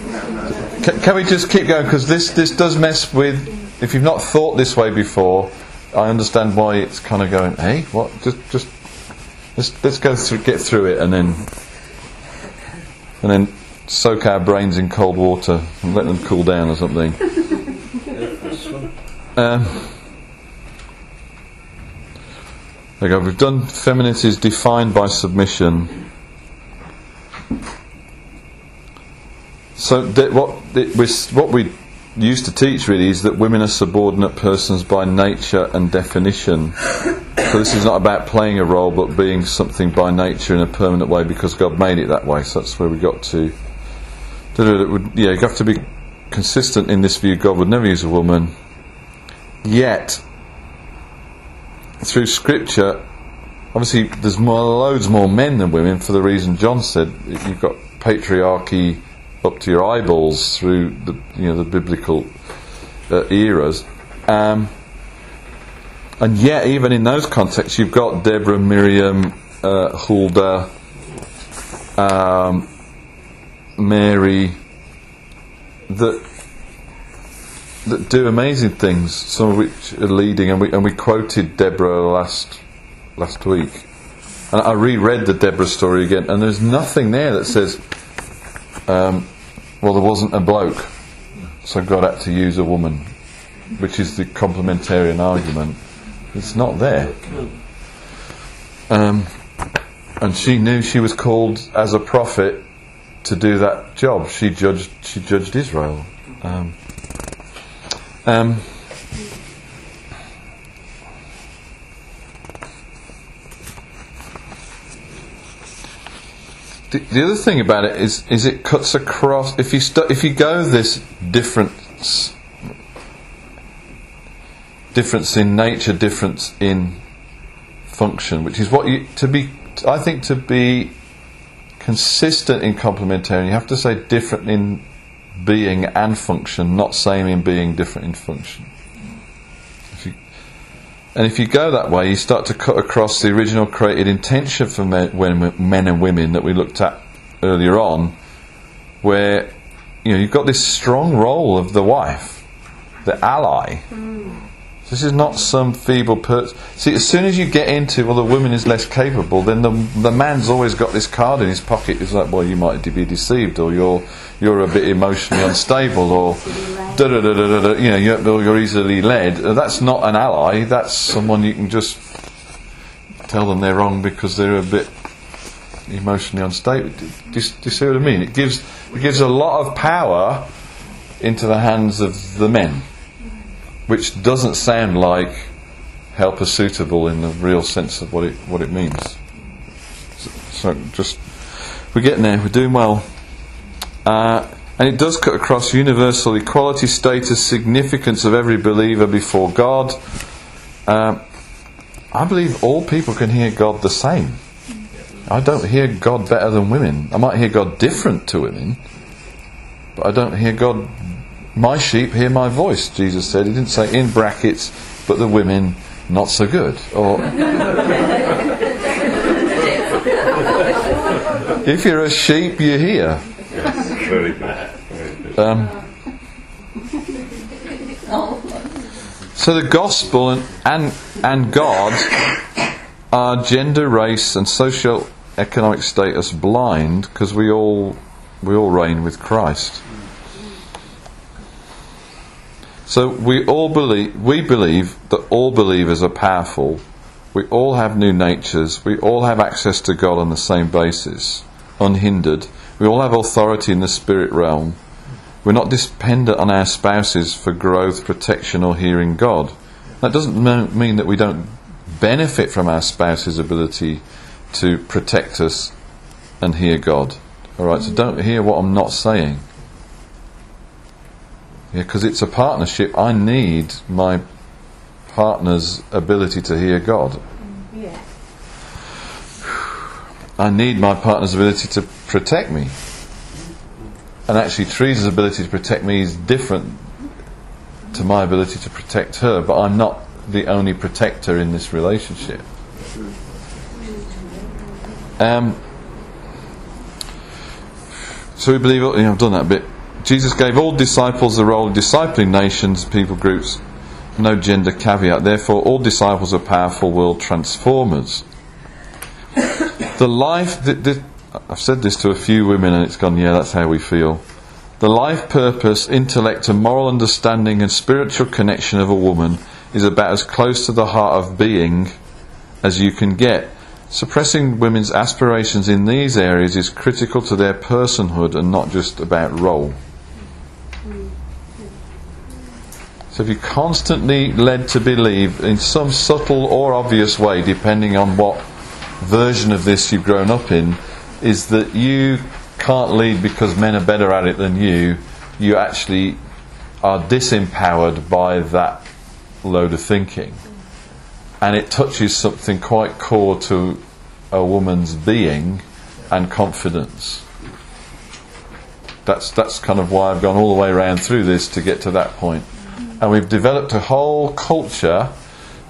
Can, can we just keep going? Because this this does mess with. If you've not thought this way before, I understand why it's kind of going. Hey, what? Just just let's let's go through, get through it, and then and then soak our brains in cold water and let them cool down or something. Um, there we go. We've done femininity is defined by submission. So what it what we used to teach really is that women are subordinate persons by nature and definition. So this is not about playing a role, but being something by nature in a permanent way because God made it that way. So that's where we got to. Yeah, you have to be consistent in this view. God would never use a woman. Yet, through Scripture, obviously there's more, loads more men than women for the reason John said. You've got patriarchy up to your eyeballs through the you know the biblical uh, eras, um, and yet even in those contexts, you've got Deborah, Miriam, uh, Huldah, um, Mary, that that do amazing things. Some of which are leading, and we and we quoted Deborah last last week. And I reread the Deborah story again, and there's nothing there that says, um, "Well, there wasn't a bloke, so God had to use a woman," which is the complementarian argument. It's not there. Um, and she knew she was called as a prophet to do that job. She judged. She judged Israel. Um, um, the, the other thing about it is, is it cuts across. If you stu- if you go this difference, difference in nature, difference in function, which is what you to be. I think to be consistent in complementarian, you have to say different in being and function, not same in being, different in function. And if you go that way, you start to cut across the original created intention for men, men and women that we looked at earlier on, where you know you've got this strong role of the wife, the ally. Mm. This is not some feeble person. See, as soon as you get into, well, the woman is less capable, then the, the man's always got this card in his pocket. It's like, well, you might be deceived, or you're you're a bit emotionally unstable, or da da da da da. You know, you're, you're easily led. Uh, That's not an ally. That's someone you can just tell them they're wrong because they're a bit emotionally unstable. Do, do, do you see what I mean? It gives it gives a lot of power into the hands of the men which doesn't sound like helper suitable in the real sense of what it what it means. So, so just we're getting there. We're doing well, uh, and it does cut across universal equality, status, significance of every believer before God. Um, I believe all people can hear God the same. I don't hear God better than women. I might hear God different to women, but I don't hear God my sheep hear my voice, Jesus said. He didn't say in brackets, but the women not so good. Or if you're a sheep, you hear. Very good. Very good. Um, so the gospel and, and and God are gender, race, and social economic status blind because we all we all reign with Christ. So we all believe we believe that all believers are powerful. We all have new natures. We all have access to God on the same basis, unhindered. We all have authority in the spirit realm. We're not dependent on our spouses for growth, protection, or hearing God. That doesn't mean that we don't benefit from our spouse's ability to protect us and hear God. All right, so don't hear what I'm not saying. Yeah, because it's a partnership. I need my partner's ability to hear God. Yeah. I need my partner's ability to protect me. And actually, Teresa's ability to protect me is different to my ability to protect her, but I'm not the only protector in this relationship. Um, so we believe, you know, I've done that bit. Jesus gave all disciples the role of discipling nations, people groups, no gender caveat. Therefore, all disciples are powerful world transformers the life that, I've said this to a few women and it's gone, yeah, that's how we feel. The life purpose, intellect, and moral understanding and spiritual connection of a woman is about as close to the heart of being as you can get. Suppressing women's aspirations in these areas is critical to their personhood and not just about role. So if you're constantly led to believe in some subtle or obvious way, depending on what version of this you've grown up in, is that you can't lead because men are better at it than you, you actually are disempowered by that load of thinking. And it touches something quite core to a woman's being and confidence. That's, that's kind of why I've gone all the way around through this to get to that point. And we've developed a whole culture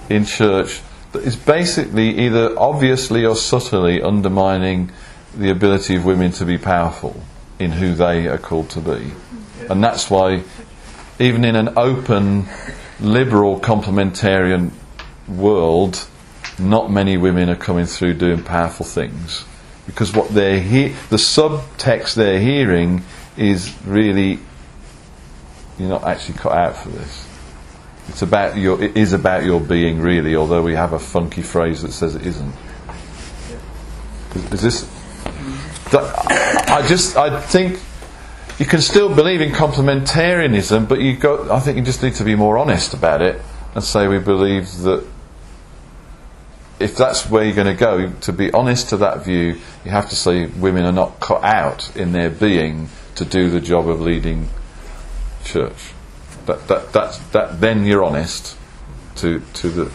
in church that is basically either obviously or subtly undermining the ability of women to be powerful in who they are called to be. And that's why, even in an open, liberal, complementarian world, not many women are coming through doing powerful things. Because what they're he- the subtext they're hearing is really you're not actually cut out for this. It's about your it is about your being really, although we have a funky phrase that says it isn't. Is, is this I just I think you can still believe in complementarianism, but you go I think you just need to be more honest about it and say we believe that if that's where you're going to go, to be honest to that view, you have to say women are not cut out in their being to do the job of leading church. That, that, that's, that, then you're honest to, to the.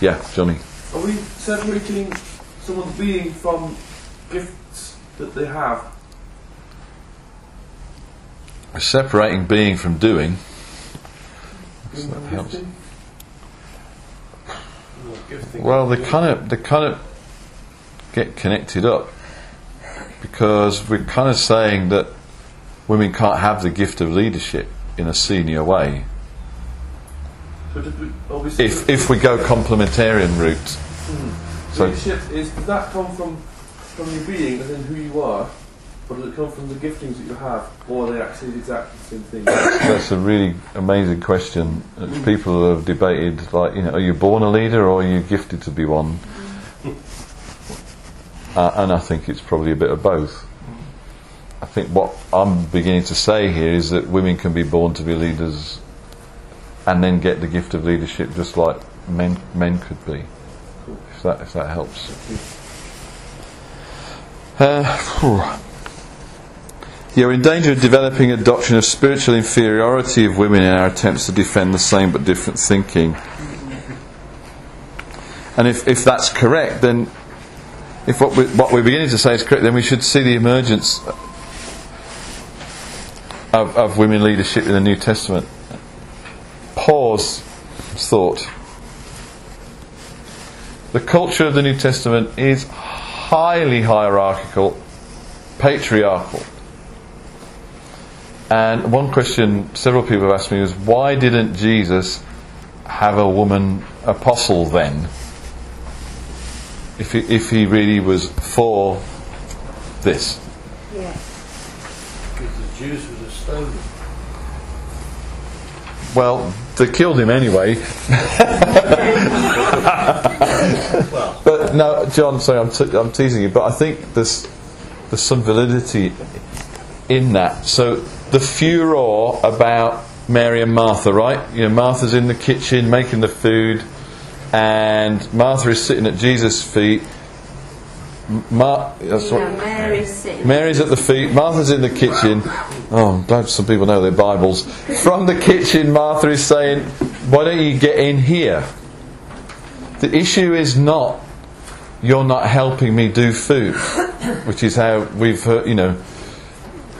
Yeah, Johnny. Are we separating someone's being from gifts that they have? We're separating being from doing. That helps. Well, Well, they kind of they kind of get connected up because we're kind of saying that women can't have the gift of leadership in a senior way So did we, are we if if we go complementarian route. Hmm. So leadership is does that come from from your being and then who you are, or does it come from the giftings that you have, or are they actually exactly the same thing? that's a really amazing question. Uh, People have debated like you know, are you born a leader or are you gifted to be one? Uh, and I think it's probably a bit of both. I think what I'm beginning to say here is that women can be born to be leaders and then get the gift of leadership just like men men could be. If that if that helps. Uh. You're in danger of developing a doctrine of spiritual inferiority of women in our attempts to defend the same but different thinking. And if, if that's correct, then if what, we, what we're beginning to say is correct, then we should see the emergence of, of women leadership in the New Testament. Pause thought. The culture of the New Testament is highly hierarchical, patriarchal. And one question several people have asked me is why didn't Jesus have a woman apostle then? If he, if he really was for this. Yeah. Because the Jews him. Well, they killed him anyway. but no, John, sorry, I'm, t- I'm teasing you, but I think there's, there's some validity in that. So the furor about Mary and Martha, right? You know, Martha's in the kitchen making the food, and Martha is sitting at Jesus' feet. Mar- that's what. Mary's at the feet, Martha's in the kitchen. Oh, I'm glad some people know their Bibles. From the kitchen, Martha is saying, Why don't you get in here? The issue is not, You're not helping me do food, which is how we've heard, you know.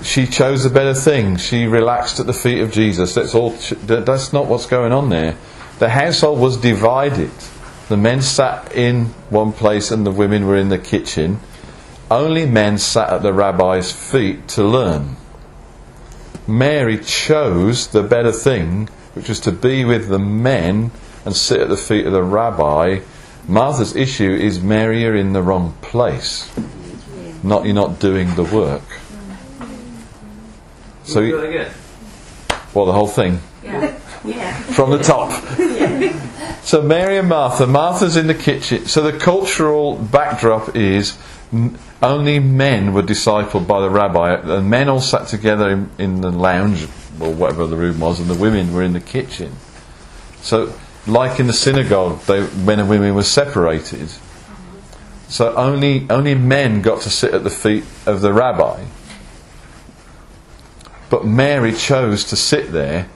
She chose a better thing. She relaxed at the feet of Jesus. That's all. That's not what's going on there. The household was divided. The men sat in one place and the women were in the kitchen. Only men sat at the rabbi's feet to learn. Mary chose the better thing, which was to be with the men and sit at the feet of the rabbi. Martha's issue is Mary, you're in the wrong place. Not you're not doing the work. So, you- well, the whole thing Yeah. Yeah. from the top. So Mary and Martha, Martha's in the kitchen. So the cultural backdrop is only men were discipled by the rabbi. The men all sat together in, in the lounge or whatever the room was, and the women were in the kitchen. So, like in the synagogue, they, men and women were separated. So only only men got to sit at the feet of the rabbi. But Mary chose to sit there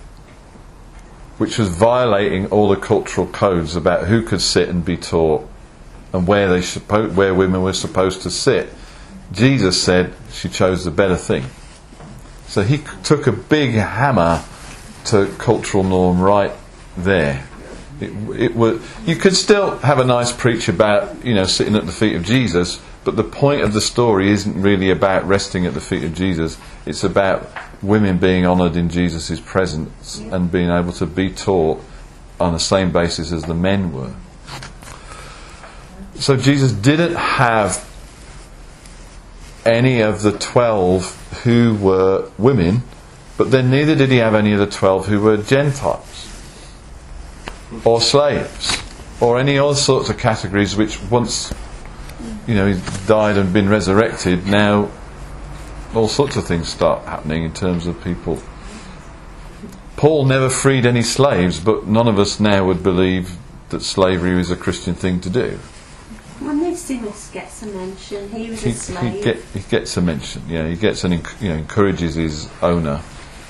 which was violating all the cultural codes about who could sit and be taught and where they suppo- where women were supposed to sit. Jesus said she chose the better thing. So he took a big hammer to cultural norm right there. It, it would, you could still have a nice preach about you know sitting at the feet of Jesus, but the point of the story isn't really about resting at the feet of Jesus. It's about women being honoured in Jesus' presence and being able to be taught on the same basis as the men were. So Jesus didn't have any of the twelve who were women, but then neither did he have any of the twelve who were Gentiles or slaves or any other sorts of categories which once you know he's died and been resurrected now all sorts of things start happening in terms of people Paul never freed any slaves but none of us now would believe that slavery is a Christian thing to do gets a mention. He was he, a he, slave. get, he gets a mention. Yeah, he gets an enc- you know encourages his owner,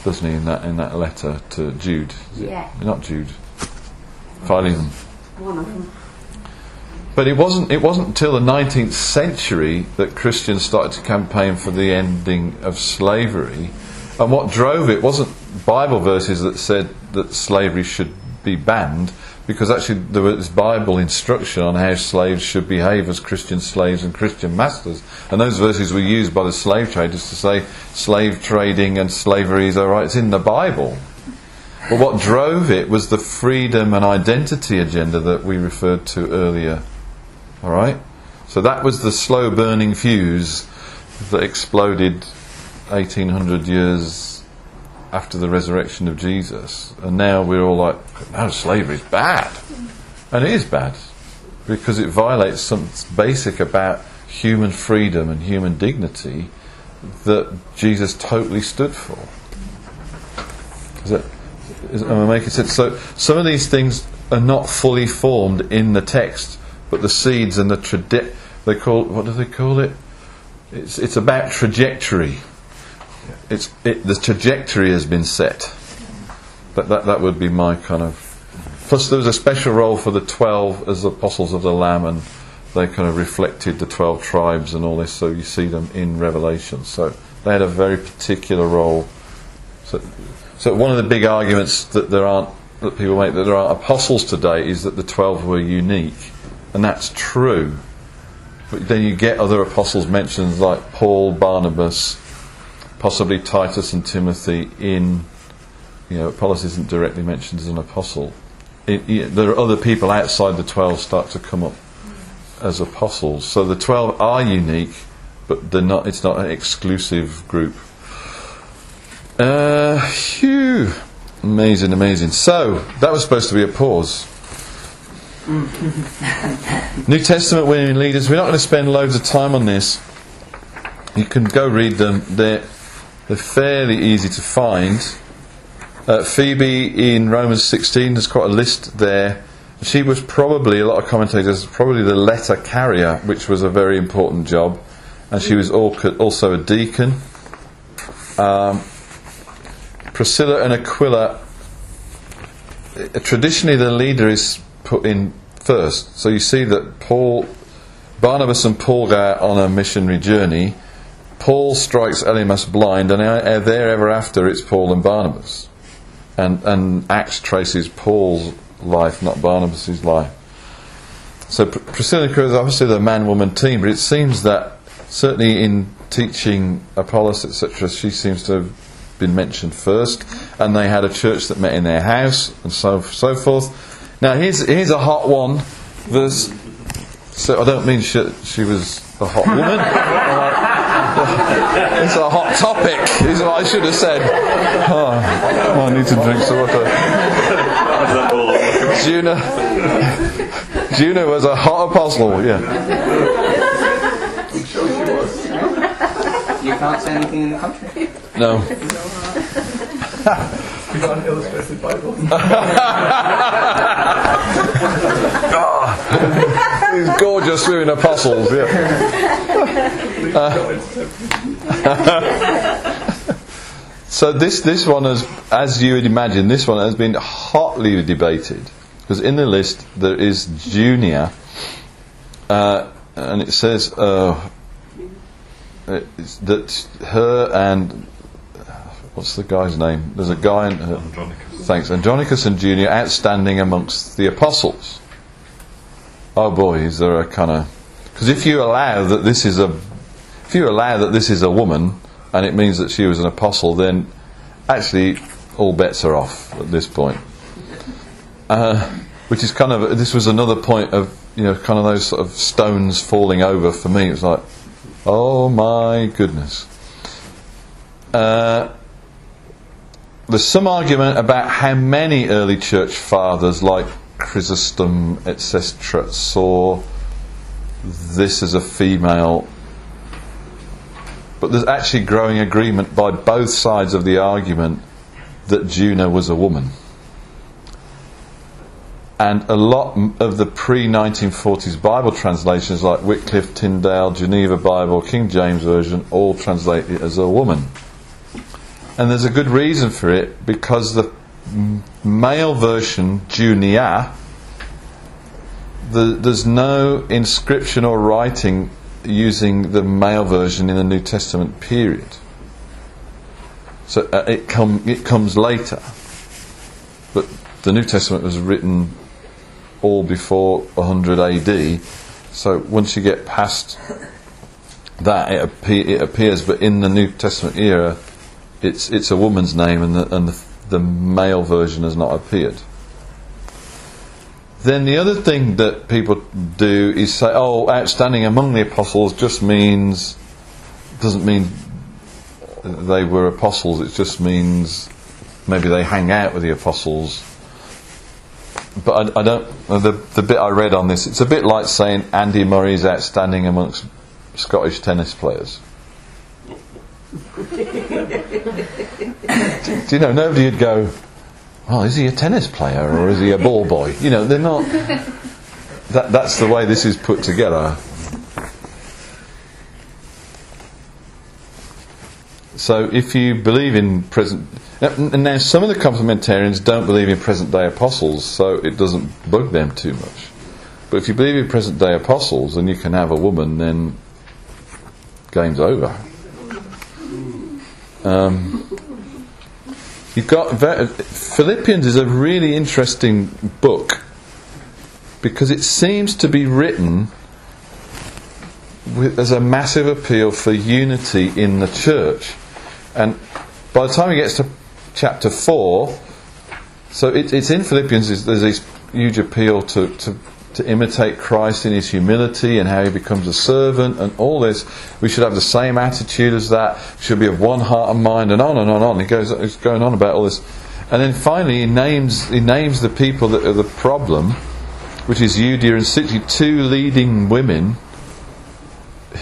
doesn't he? In that in that letter to Jude. Yeah. Not Jude. Philemon. One of them. But it wasn't. It wasn't until the 19th century that Christians started to campaign for the ending of slavery, and what drove it wasn't Bible verses that said that slavery should be banned, because actually there was Bible instruction on how slaves should behave as Christian slaves and Christian masters, and those verses were used by the slave traders to say slave trading and slavery is alright. It's in the Bible. But what drove it was the freedom and identity agenda that we referred to earlier. All right? So that was the slow burning fuse that exploded 1800 years after the resurrection of Jesus. And now we're all like, no, slavery's bad. And it is bad because it violates something basic about human freedom and human dignity that Jesus totally stood for. Is is, am I making sense? So some of these things are not fully formed in the text, but the seeds and the traje- they call what do they call it? It's it's about trajectory. It's it, the trajectory has been set. That that that would be my kind of. Plus, there was a special role for the twelve as apostles of the Lamb, and they kind of reflected the twelve tribes and all this. So you see them in Revelation. So they had a very particular role. So, so one of the big arguments that there aren't that people make that there aren't apostles today is that the twelve were unique, and that's true. But then you get other apostles mentioned like Paul, Barnabas, possibly Titus and Timothy. In you know, Apollos isn't directly mentioned as an apostle. It, it- there are other people outside the twelve start to come up as apostles. So the twelve are unique, but they're not. It's not an exclusive group. Uh, phew. Amazing, amazing. So, that was supposed to be a pause. New Testament women leaders, we're not going to spend loads of time on this. You can go read them, they're, they're fairly easy to find. Uh, Phoebe in Romans 16, there's quite a list there. She was probably, a lot of commentators, probably the letter carrier, which was a very important job. And she was also a deacon. Um, Priscilla and Aquila, traditionally the leader is put in first. So you see that Paul, Barnabas and Paul out on a missionary journey. Paul strikes Elymas blind, and uh, there ever after it's Paul and Barnabas. And, and Acts traces Paul's life, not Barnabas' life. So Pr- Priscilla is obviously the man-woman team, but it seems that certainly in teaching Apollos, etc., she seems to have been mentioned first, and they had a church that met in their house, and so so forth. Now here's here's a hot one. Verse. So I don't mean she, she was a hot woman. it's a hot topic. Is what I should have said. Ah, oh, I need to drink some water. Junia, Junia was a hot apostle. Yeah. You can't say anything in the country. No. Illustrated Bible. These gorgeous swimming apostles, yeah. Uh, so this this one has, as you would imagine, this one has been hotly debated because in the list there is Junia, uh, and it says uh, that her and what's the guy's name? There's a guy in her, Thanks. Andronicus and Junia outstanding amongst the apostles. Oh boy, is there a kind of because if you allow that this is a if you allow that this is a woman and it means that she was an apostle, then actually all bets are off at this point. Uh, which is kind of this was another point of you know kind of those sort of stones falling over for me. It was like, oh my goodness. Uh, there's some argument about how many early church fathers, like Chrysostom, etc., saw this as a female. But there's actually growing agreement by both sides of the argument that Junia was a woman. and a lot of the pre 1940s Bible translations, like Wycliffe, Tyndale, Geneva Bible, King James Version, all translate it as a woman. And there's a good reason for it because the male version, Junia, the, there's no inscription or writing using the male version in the New Testament period. So uh, it, come, it comes later. But the New Testament was written all before 100 AD. So once you get past that, it, it appears. But in the New Testament era, it's it's a woman's name, and the, and the, the male version has not appeared. Then the other thing that people do is say, "Oh, outstanding among the apostles" just means doesn't mean they were apostles. It just means maybe they hang out with the apostles. But I, I don't. The the bit I read on this, it's a bit like saying Andy Murray is outstanding amongst Scottish tennis players. You know, nobody would go, well, is he a tennis player or is he a ball boy? You know, they're not. That, that's the way this is put together. So if you believe in present. And now, some of the complementarians don't believe in present day apostles, so it doesn't bug them too much. But if you believe in present day apostles and you can have a woman, then game's over. Um, you've got Philippians is a really interesting book because it seems to be written with, as a massive appeal for unity in the church, and by the time he gets to chapter four, so it, it's in Philippians. There's this huge appeal to, to to imitate Christ in his humility and how he becomes a servant and all this. We should have the same attitude as that. Should be of one heart and mind and on and on and on. He goes he's going on about all this. And then finally he names he names the people that are the problem, which is Euodia and Syntyche, two leading women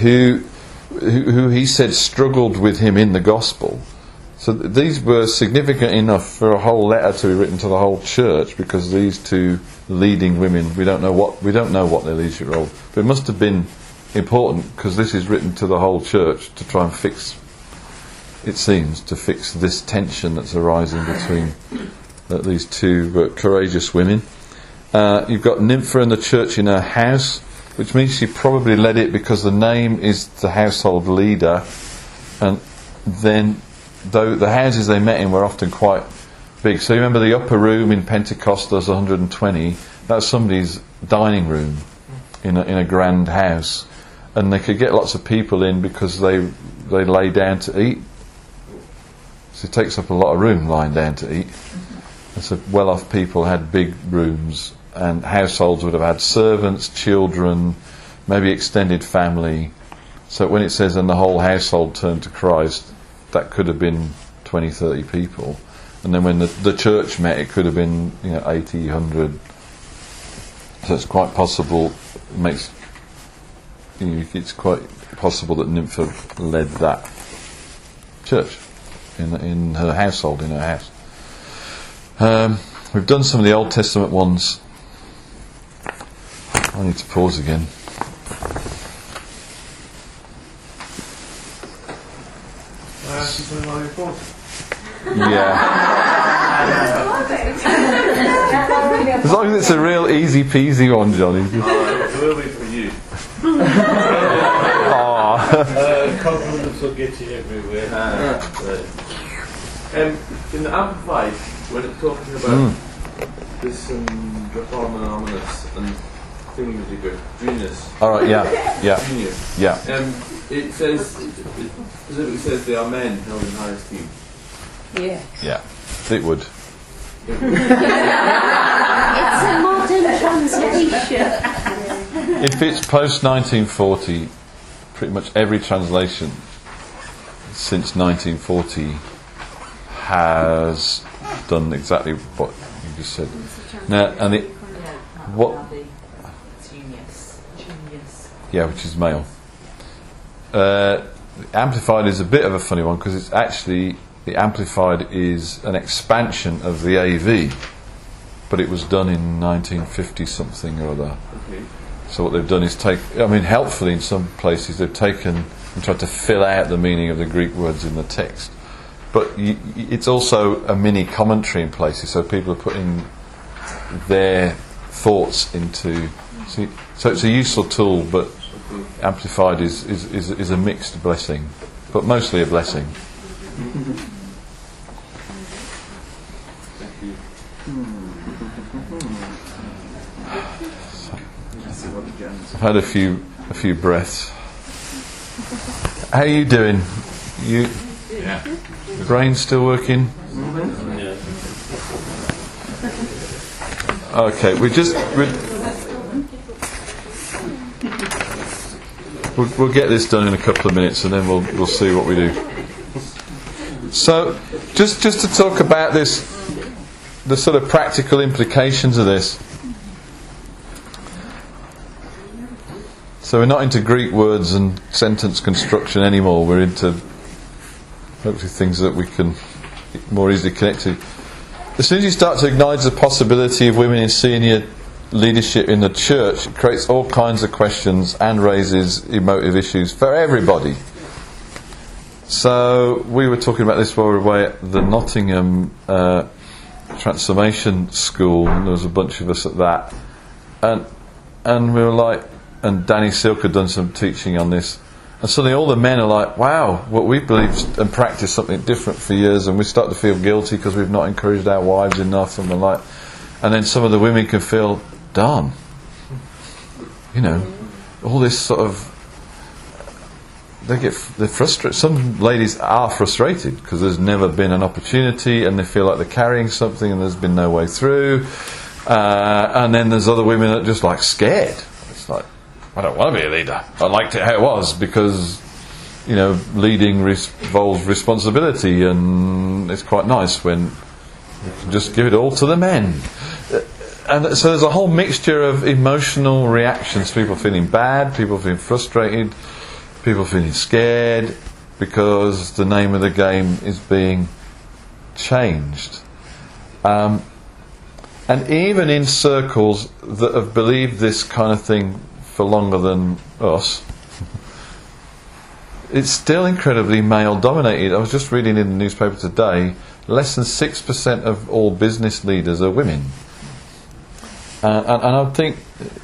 who who he said struggled with him in the gospel. So these were significant enough for a whole letter to be written to the whole church because these two leading women, we don't know what we don't know what their leadership role, but it must have been important because this is written to the whole church to try and fix. It seems to fix this tension that's arising between uh, these two uh, courageous women. Uh, you've got Nympha and the church in her house, which means she probably led it because the name is the household leader, and then though the houses they met in were often quite big. So you remember the upper room in Pentecost, there's 120. That's somebody's dining room in a, in a grand house, and they could get lots of people in because they they lay down to eat. So it takes up a lot of room lying down to eat. And so well-off people had big rooms, and households would have had servants, children, maybe extended family. So when it says, and the whole household turned to Christ, that could have been 20, 30 people. And then when the, the church met, it could have been you know 80, 100. So it's quite possible. It makes you know, it's quite possible that Nympha led that church in in her household, in her house. Um, we've done some of the Old Testament ones. I need to pause again. Uh, she's on my report. Yeah. As long as it's a real easy peasy one, Johnny. Just- Alright, so we'll wait for you. Aw. Uh, compliments will get you everywhere. Right. Um, in the Amplified, when it's talking about this um, Reform Anonymous and thingamajigger, Genius, All right. Yeah. Yeah. Genius, Yeah. um, it says, it specifically says they are men held in high esteem. Yeah. Yeah. It would. It's a modern translation. If it's post 1940, pretty much every translation since 1940 has done exactly what you just said. Now, and it, what? It's Junius. Junius. Yeah, which is male. Uh, amplified is a bit of a funny one because it's actually the amplified is an expansion of the AV. but it was done in 1950 something or other. Okay. So what they've done is take, I mean, helpfully in some places they've taken and tried to fill out the meaning of the Greek words in the text. But y y- it's also a mini commentary in places, so people are putting their thoughts into. See, so it's a useful tool, but amplified is, is, is, is a mixed blessing, but mostly a blessing. I've had a few a few breaths. How are you doing? You Yeah. brain still working? Okay, we just we we'll, we'll get this done in a couple of minutes, and then we'll we'll see what we do. So, just just to talk about this, the sort of practical implications of this. So we're not into Greek words and sentence construction anymore. We're into hopefully things that we can more easily connect to. As soon as you start to acknowledge the possibility of women in senior leadership in the church, it creates all kinds of questions and raises emotive issues for everybody. So we were talking about this while we were away at the Nottingham uh, Transformation School, and there was a bunch of us at that, and and we were like, and Danny Silk had done some teaching on this, and suddenly all the men are like, wow, what we believed and practiced something different for years, and we start to feel guilty because we've not encouraged our wives enough, and we're like, and then some of the women can feel, darn, you know, all this sort of they get they're frustrated. Some ladies are frustrated because there's never been an opportunity, and they feel like they're carrying something, and there's been no way through. Uh, and then there's other women that are just like scared. It's like I don't want to be a leader. I liked it how it was because you know leading involves responsibility, and it's quite nice when you can just give it all to the men. Uh, And so there's a whole mixture of emotional reactions. People feeling bad, people feeling frustrated, people feeling scared because the name of the game is being changed. Um, and even in circles that have believed this kind of thing for longer than us, it's still incredibly male dominated. I was just reading in the newspaper today less than 6% of all business leaders are women. Uh, and, and I think,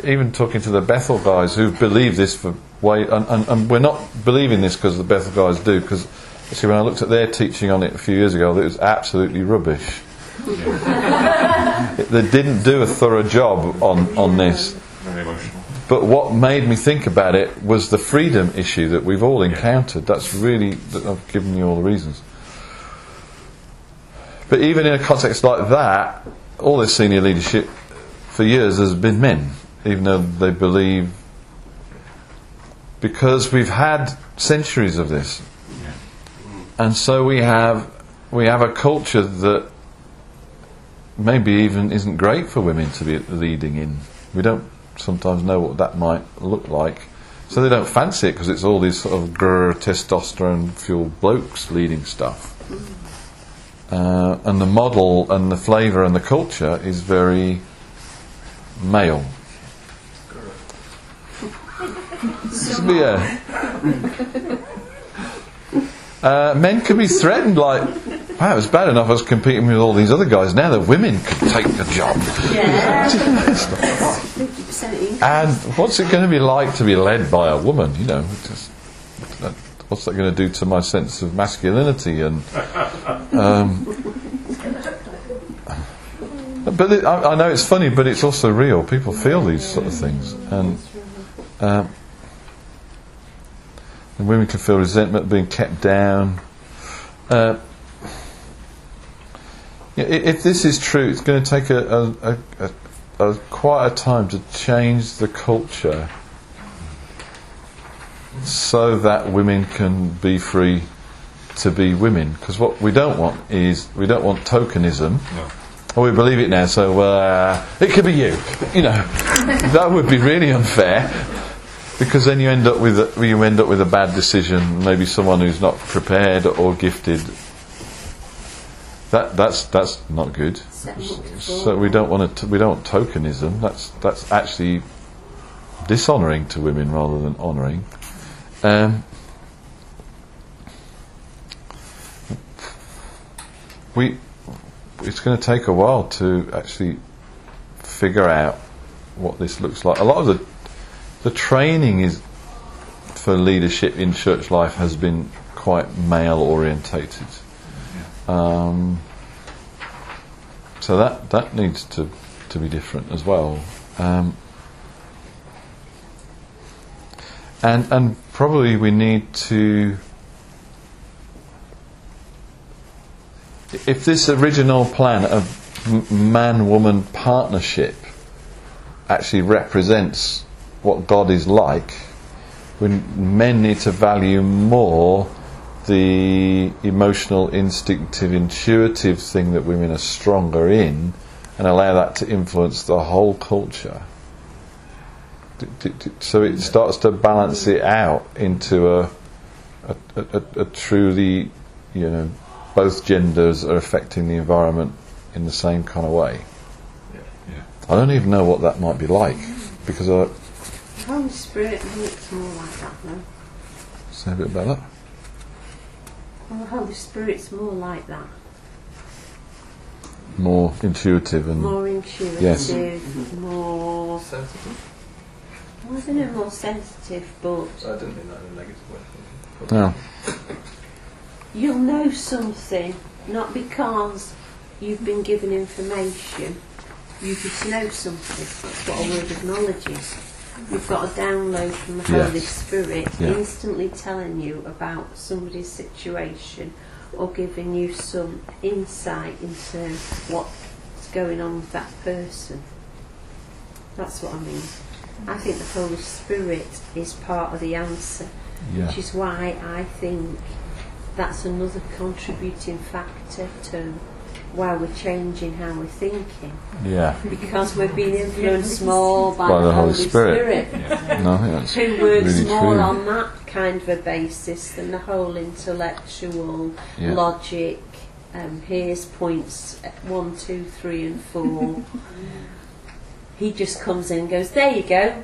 even talking to the Bethel guys who've believed this for way, and, and, and we're not believing this because the Bethel guys do, because actually when I looked at their teaching on it a few years ago, it was absolutely rubbish. they didn't do a thorough job on, on this. Very emotional. But what made me think about it was the freedom issue that we've all encountered. That's really, that I've given you all the reasons. But even in a context like that, all this senior leadership for years has been men, even though they believe, because we've had centuries of this. And so we have, we have a culture that maybe even isn't great for women to be leading in. We don't sometimes know what that might look like. So they don't fancy it because it's all these sort of grr, testosterone fueled blokes leading stuff. Uh, and the model and the flavour and the culture is very male. Yeah. Uh, men can be threatened like, wow, it was bad enough I was competing with all these other guys. Now the women can take the job. Yeah. And what's it going to be like to be led by a woman? You know, just, that- what's that going to do to my sense of masculinity? And um, but it, I, I know it's funny, but it's also real. People feel these sort of things, and um, and women can feel resentment being kept down. Uh, if this is true, it's going to take a, a, a, a, quite a time to change the culture so that women can be free to be women. Because what we don't want is we don't want tokenism. Oh, we believe it now, so uh, it could be you. You know, that would be really unfair. Because then you end up with a, you end up with a bad decision. Maybe someone who's not prepared or gifted. that that's that's not good. So we don't want to we don't tokenism. That's that's actually dishonouring to women rather than honouring. Um, we it's going to take a while to actually figure out what this looks like. A lot of the the training is for leadership in church life has been quite male orientated. Um, so that that needs to, to be different as well. Um, and and probably we need to if this original plan of man woman partnership actually represents what God is like, when men need to value more the emotional, instinctive, intuitive thing that women are stronger in and allow that to influence the whole culture. D- d- d- So it starts to balance it out into a, a, a, a- a truly, you know, both genders are affecting the environment in the same kind of way. I don't even know what that might be like because I The Holy Spirit looks more like that though. say a bit about that. Well, the Holy Spirit's more like that. More intuitive and More intuitive, Yes. more, Sensitive? I don't know, more sensitive, but I didn't mean that in a negative way. no. you'll know something, not because you've been given information, you just know something. That's what a word of knowledge is. You've got a download from the Yes. Holy Spirit Yeah. instantly telling you about somebody's situation or giving you some insight into what's going on with that person. That's what I mean. I think the Holy Spirit is part of the answer Yeah. which is why I think that's another contributing factor to why we're changing how we're thinking Yeah. because we're being influenced more by, By the, the Holy Holy Spirit. Spirit, No, I think that's who works really more true. on that kind of a basis than the whole intellectual Yeah. logic. Um, here's points one, two, three, and four. he just comes in and goes, "There you go."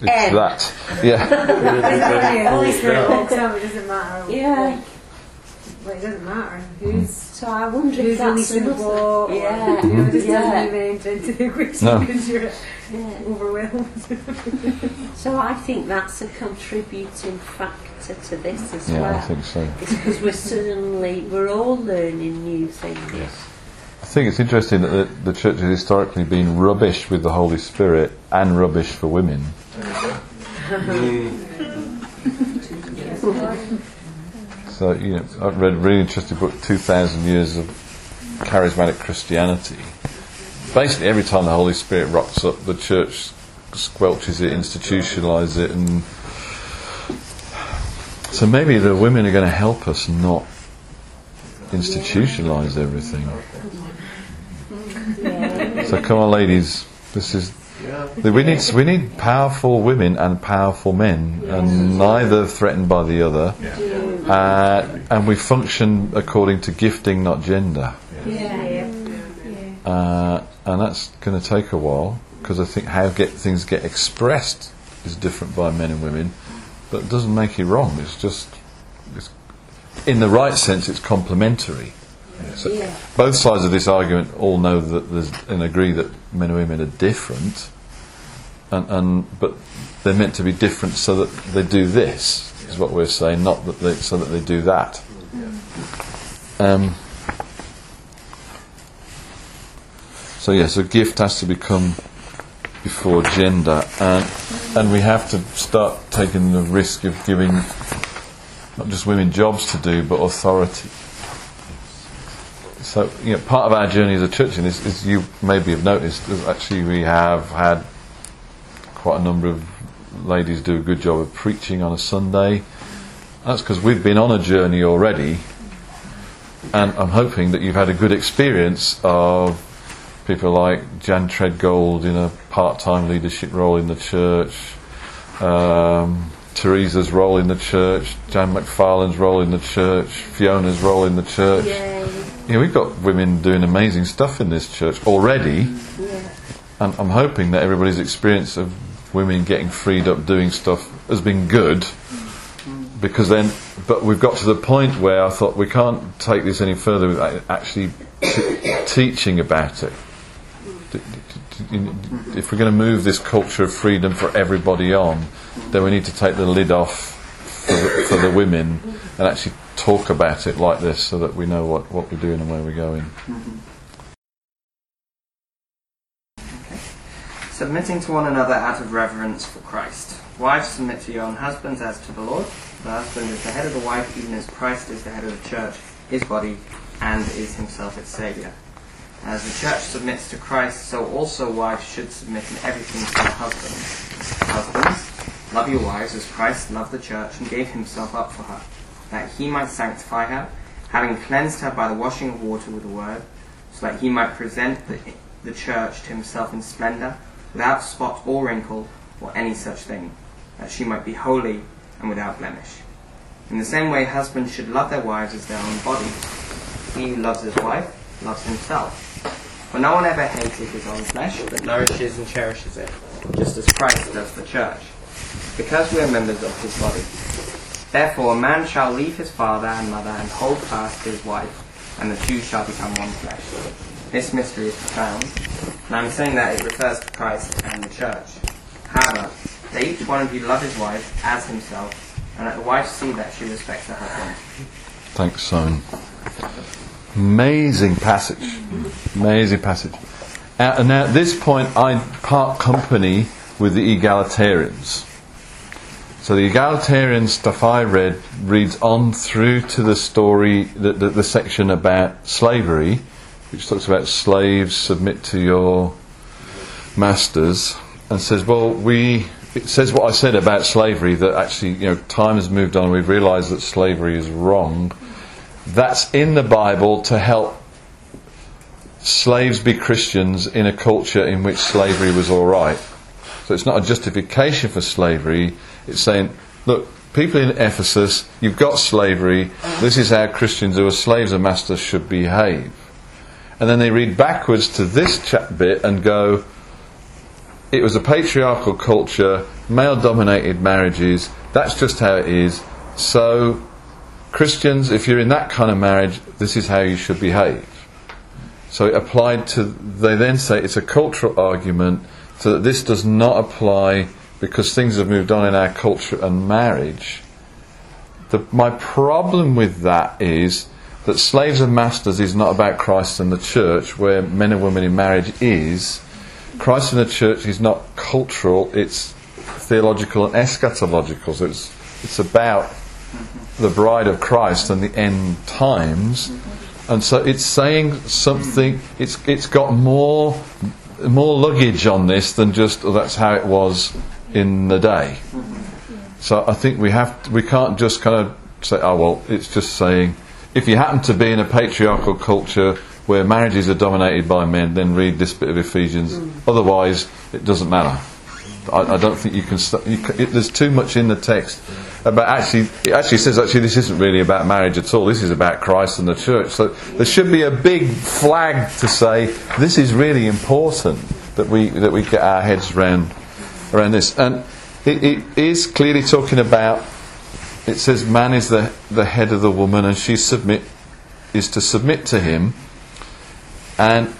It's M. that. Yeah. Yeah, Holy Spirit Yeah. walks it doesn't matter. Yeah. Well, it doesn't matter who's So I wonder if who's that's releasing the another. ball. Yeah. You know, just Yeah. doesn't even enter into the equation No. because you're Yeah. overwhelmed. So I think that's a contributing factor to this as well. Yeah, I think so. It's because we're suddenly we're all learning new things. Yes. I think it's interesting that the, the church has historically been rubbish with the Holy Spirit and rubbish for women. So, you know, I've read a really interesting book, 2,000 Years of Charismatic Christianity. Basically, every time the Holy Spirit rocks up, the church squelches it, institutionalises it, and so maybe the women are going to help us not institutionalise everything. So come on, ladies. This is we need we need powerful women and powerful men, and neither threatened by the other. Uh, and we function according to gifting, not gender. Yeah. Uh, and that's going to take a while because I think how get things get expressed is different by men and women, but it doesn't make it wrong. It's just it's, in the right sense, it's complementary. So Yeah. both sides of this argument all know that there's and agree that men and women are different, and, and but they're meant to be different so that they do this is what we're saying, not that they so that they do that. Um, so yes, a gift has to become before gender, and and we have to start taking the risk of giving not just women jobs to do, but authority. So, you know, part of our journey as a church this is you maybe have noticed is actually we have had quite a number of ladies do a good job of preaching on a Sunday. That's because we've been on a journey already, and I'm hoping that you've had a good experience of people like Jan Treadgold in a part-time leadership role in the church, um, Teresa's role in the church, Jan McFarlane's role in the church, Fiona's role in the church. You know, we've got women doing amazing stuff in this church already, Yeah. and I'm hoping that everybody's experience of women getting freed up doing stuff has been good. Because then, but we've got to the point where I thought we can't take this any further without actually t- teaching about it. If we're going to move this culture of freedom for everybody on, then we need to take the lid off for the, for the women and actually talk about it like this so that we know what, what we're doing and where we're going. Submitting to one another out of reverence for Christ. Wives, submit to your own husbands as to the Lord. The husband is the head of the wife, even as Christ is the head of the church, his body, and is himself its Saviour. As the church submits to Christ, so also wives should submit in everything to their husbands. Husbands, love your wives as Christ loved the church and gave himself up for her, that he might sanctify her, having cleansed her by the washing of water with the word, so that he might present the, the church to himself in splendour, without spot or wrinkle or any such thing, that she might be holy and without blemish. In the same way, husbands should love their wives as their own bodies. He who loves his wife loves himself. For no one ever hated his own flesh, but nourishes and cherishes it, just as Christ does the church, because we are members of his body. Therefore, a man shall leave his father and mother and hold fast his wife, and the two shall become one flesh. This mystery is profound, and I'm saying that it refers to Christ and the church. However, let each one of you love his wife as himself, and let the wife see that she respects her husband. Thanks, Simon. Amazing passage. Amazing passage. Uh, and now at this point, I part company with the egalitarians. So the egalitarian stuff I read reads on through to the story, the, the, the section about slavery, which talks about slaves submit to your masters, and says, well, we. It says what I said about slavery that actually, you know, time has moved on. We've realised that slavery is wrong. That's in the Bible to help slaves be Christians in a culture in which slavery was all right. So it's not a justification for slavery. It's saying, look, people in Ephesus, you've got slavery. This is how Christians who are slaves and masters should behave. And then they read backwards to this chat bit and go, it was a patriarchal culture, male dominated marriages, that's just how it is. So, Christians, if you're in that kind of marriage, this is how you should behave. So it applied to, they then say it's a cultural argument, so that this does not apply because things have moved on in our culture and marriage. The, my problem with that is that slaves and masters is not about Christ and the church, where men and women in marriage is. Christ and the church is not cultural, it's theological and eschatological. So it's, it's about the bride of Christ and the end times. And so it's saying something, it's, it's got more, more luggage on this than just, oh, that's how it was in the day. So I think we have, to, we can't just kind of say, oh well, it's just saying, if you happen to be in a patriarchal culture where marriages are dominated by men, then read this bit of Ephesians. Hmm. Otherwise, it doesn't matter. I, I don't think you can. St- you it, there's too much in the text uh, about actually. It actually says actually this isn't really about marriage at all. This is about Christ and the church. So there should be a big flag to say this is really important that we that we get our heads around around this. And it, it is clearly talking about. It says man is the the head of the woman, and she submit is to submit to him. And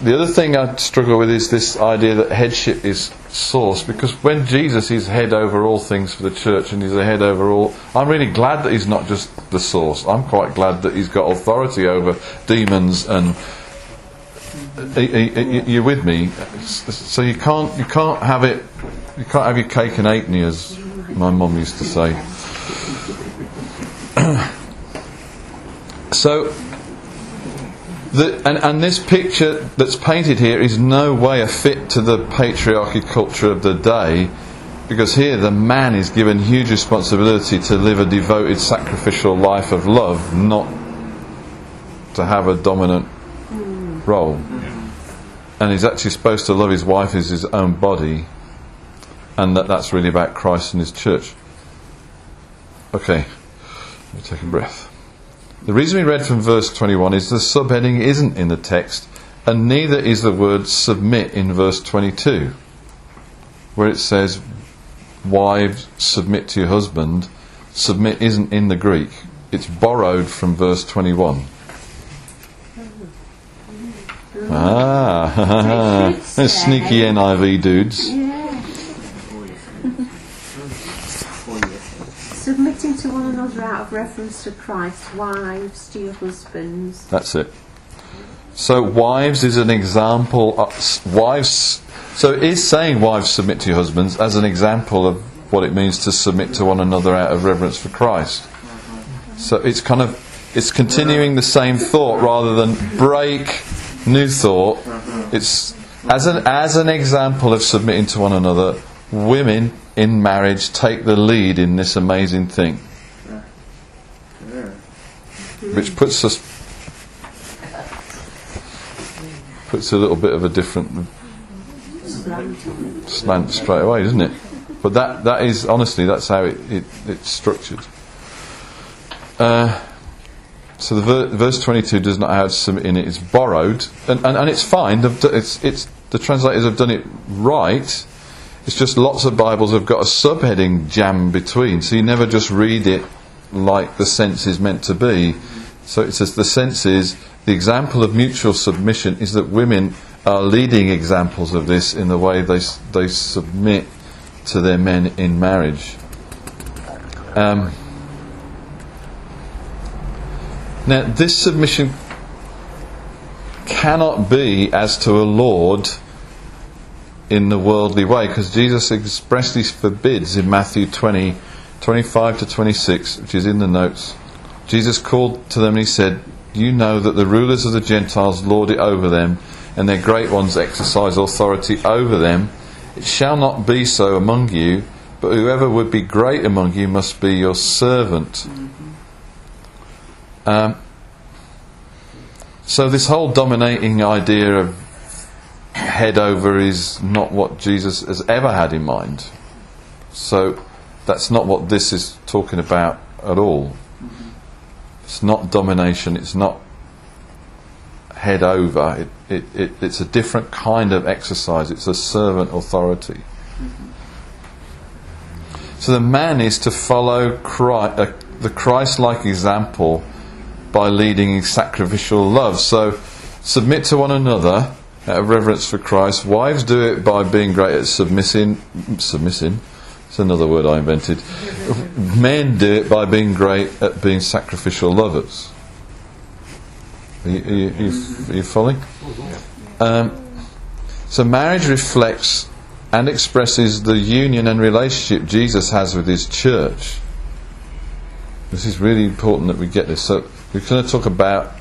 the other thing I struggle with is this idea that headship is source, because when Jesus is head over all things for the church and he's the head over all, I'm really glad that he's not just the source. I'm quite glad that he's got authority over demons and. Are with me? So you can't you can't have it. You can't have your cake and eat me, as my mum used to say. so the, and, and this picture that's painted here is no way a fit to the patriarchy culture of the day, because here the man is given huge responsibility to live a devoted, sacrificial life of love, not to have a dominant role. And he's actually supposed to love his wife as his own body, and that that's really about Christ and his church. Okay, let me take a breath. The reason we read from verse 21 is the subheading isn't in the text, and neither is the word submit in verse 22, where it says, Wives, submit to your husband. Submit isn't in the Greek, it's borrowed from verse 21. Ah, sneaky NIV dudes. Yeah. Four years. Submitting another out of reverence to Christ, wives to your husbands. That's it. So, wives is an example. Of, wives. So, it is saying wives submit to your husbands as an example of what it means to submit to one another out of reverence for Christ. So, it's kind of it's continuing the same thought rather than break new thought. It's as an as an example of submitting to one another. Women in marriage take the lead in this amazing thing, which puts us puts a little bit of a different slant straight away, doesn't it? But that, that is honestly that's how it, it, it's structured. Uh, so the ver- verse 22 does not have some in it. It's borrowed, and, and, and it's fine. It's, it's, the translators have done it right. It's just lots of Bibles have got a subheading jammed between, so you never just read it like the sense is meant to be. So it says the sense is the example of mutual submission is that women are leading examples of this in the way they they submit to their men in marriage. Um, now, this submission cannot be as to a lord in the worldly way because Jesus expressly forbids in Matthew 20, 25 to 26, which is in the notes. Jesus called to them and he said, You know that the rulers of the Gentiles lord it over them, and their great ones exercise authority over them. It shall not be so among you, but whoever would be great among you must be your servant. Um, so, this whole dominating idea of head over is not what Jesus has ever had in mind. So, that's not what this is talking about at all. It's not domination, it's not head over, it, it, it, it's a different kind of exercise, it's a servant authority. So the man is to follow Christ, uh, the Christ like example by leading in sacrificial love. So submit to one another out of reverence for Christ. Wives do it by being great at submissing. Submissing. It's another word I invented. Men do it by being great at being sacrificial lovers. Are you, are you, are you, following? Um, so marriage reflects and expresses the union and relationship Jesus has with his church. This is really important that we get this. So we're going to talk about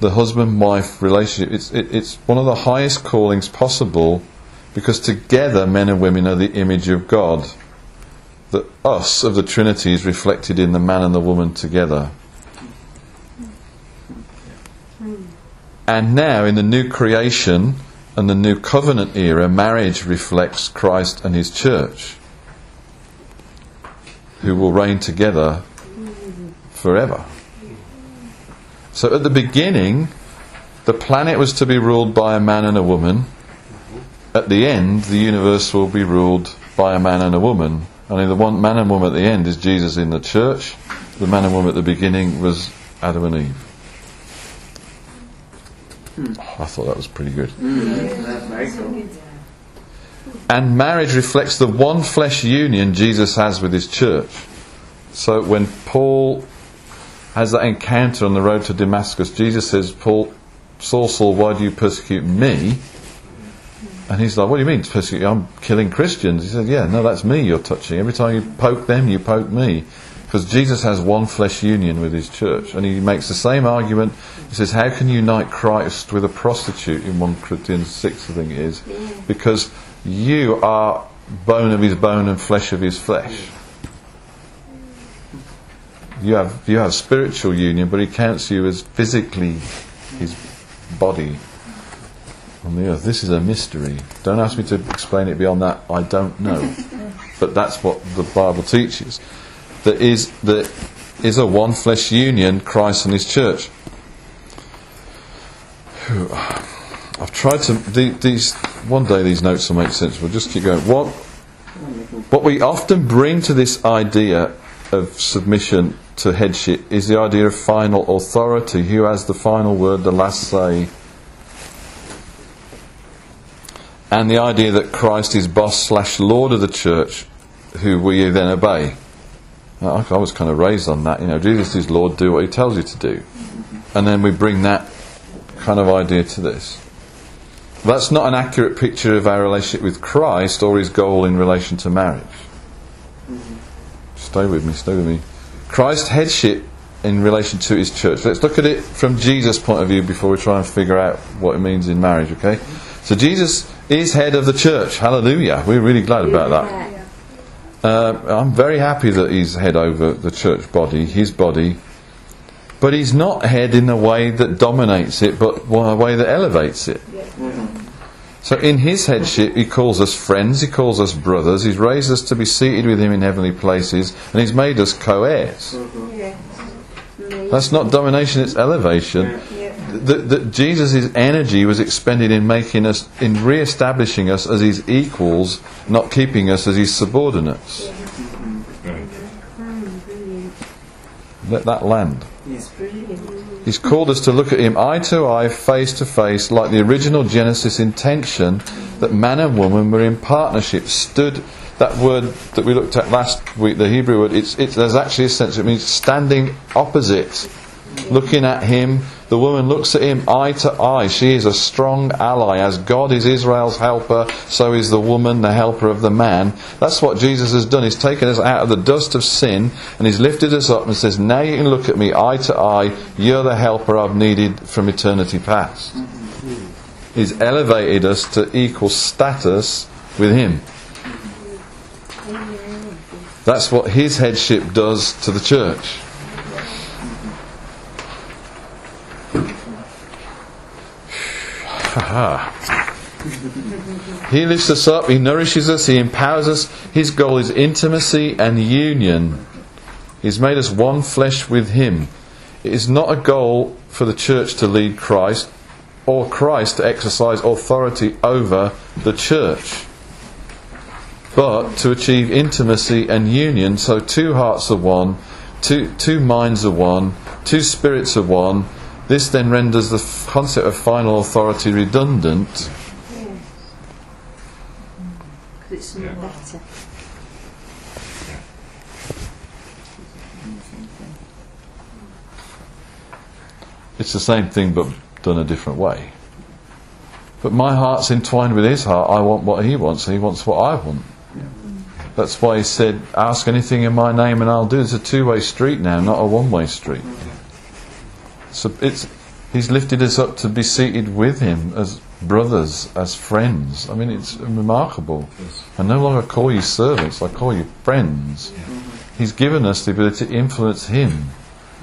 the husband-wife relationship. It's, it, it's one of the highest callings possible because together men and women are the image of God. The us of the Trinity is reflected in the man and the woman together. And now, in the new creation and the new covenant era, marriage reflects Christ and his church, who will reign together forever. So, at the beginning, the planet was to be ruled by a man and a woman. At the end, the universe will be ruled by a man and a woman. Only the one man and woman at the end is Jesus in the church. The man and woman at the beginning was Adam and Eve. I thought that was pretty good. Very. And marriage reflects the one flesh union Jesus has with his church. So when Paul has that encounter on the road to Damascus, Jesus says, Paul, Saul, Saul, why do you persecute me? And he's like, what do you mean persecute? I'm killing Christians. He said, yeah, no, that's me you're touching. Every time you poke them, you poke me. Because Jesus has one flesh union with his church. And he makes the same argument. He says, how can you unite Christ with a prostitute in 1 Corinthians 6, I think it is? Because you are bone of his bone and flesh of his flesh. You have, you have spiritual union, but he counts you as physically his body on the earth. This is a mystery. Don't ask me to explain it beyond that. I don't know. but that's what the Bible teaches. That is that is a one flesh union, Christ and his church. I've tried to. These one day these notes will make sense. We'll just keep going. What what we often bring to this idea of submission to headship is the idea of final authority. Who has the final word, the last say? And the idea that Christ is boss slash Lord of the church, who we then obey. I was kind of raised on that. You know, Jesus is Lord, do what he tells you to do. And then we bring that kind of idea to this. That's not an accurate picture of our relationship with Christ or his goal in relation to marriage. Stay with me, stay with me. Christ's headship in relation to his church. Let's look at it from Jesus' point of view before we try and figure out what it means in marriage, okay? So Jesus is head of the church. Hallelujah. We're really glad about that. Uh, I'm very happy that he's head over the church body, his body. But he's not head in a way that dominates it, but a way that elevates it. So in his headship, he calls us friends, he calls us brothers, he's raised us to be seated with him in heavenly places, and he's made us co heirs. That's not domination, it's elevation. That, Jesus' energy was expended in making us, in re establishing us as his equals, not keeping us as his subordinates. Let that land. He's called us to look at him eye to eye, face to face, like the original Genesis intention that man and woman were in partnership, stood. That word that we looked at last week, the Hebrew word, it's, it's, there's actually a sense, it means standing opposite, looking at him. The woman looks at him eye to eye. She is a strong ally. As God is Israel's helper, so is the woman the helper of the man. That's what Jesus has done. He's taken us out of the dust of sin and he's lifted us up and says, Now you can look at me eye to eye. You're the helper I've needed from eternity past. He's elevated us to equal status with him. That's what his headship does to the church. He lifts us up, he nourishes us, he empowers us. His goal is intimacy and union. He's made us one flesh with him. It is not a goal for the church to lead Christ or Christ to exercise authority over the church but to achieve intimacy and union. So two hearts are one, two, two minds are one, two spirits are one. This then renders the f- concept of final authority redundant. Because it's not better. It's the same thing but done a different way. But my heart's entwined with his heart. I want what he wants, and he wants what I want. That's why he said, Ask anything in my name and I'll do it. It's a two way street now, not a one way street. So it's, he's lifted us up to be seated with him as brothers, as friends. I mean, it's remarkable. I no longer call you servants, I call you friends. Mm-hmm. He's given us the ability to influence him,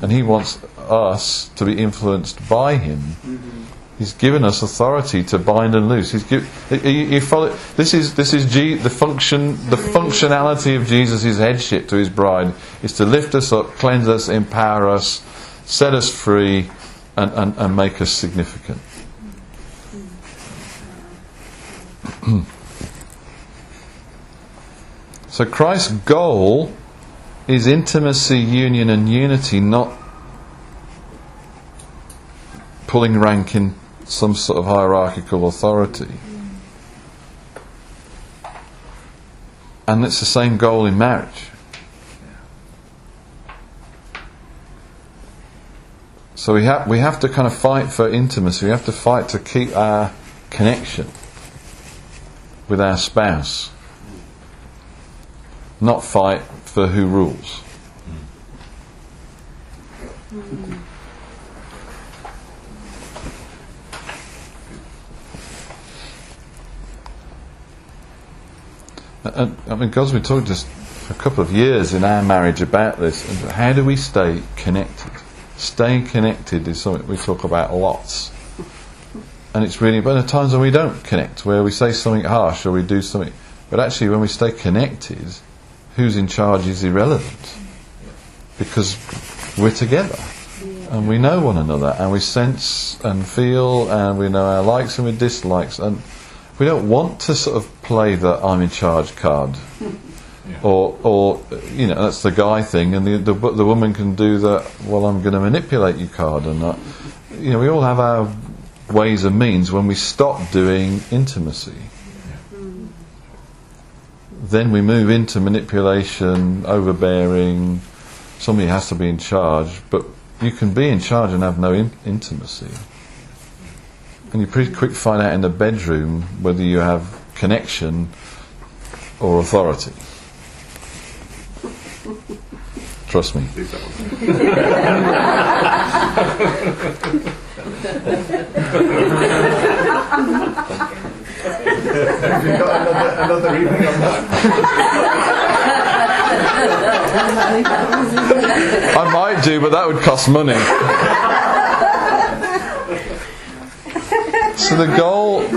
and he wants us to be influenced by him. Mm-hmm. He's given us authority to bind and loose. He's give, you, you follow, this is this is G, the function the functionality of Jesus' headship to his bride is to lift us up, cleanse us, empower us, set us free, and, and, and make us significant. so Christ's goal is intimacy, union, and unity, not pulling rank in some sort of hierarchical authority. And it's the same goal in marriage. So we have we have to kind of fight for intimacy. We have to fight to keep our connection with our spouse. Not fight for who rules. Hmm. And, I mean, God's been talking for a couple of years in our marriage about this. How do we stay connected? Staying connected is something we talk about lots. And it's really, but there are times when we don't connect, where we say something harsh or we do something. But actually, when we stay connected, who's in charge is irrelevant. because we're together and we know one another and we sense and feel and we know our likes and our dislikes and we don't want to sort of play the I'm in charge card or or you know that's the guy thing and the the, the woman can do that. well I'm going to manipulate you card and that. You know we all have our ways and means when we stop doing intimacy. Hmm. Then we move into manipulation overbearing somebody has to be in charge but you can be in charge and have no in- intimacy. And you pretty quick find out in the bedroom whether you have connection or authority trust me Have you got another, another evening on that? I might do, but that would cost money. so the goal.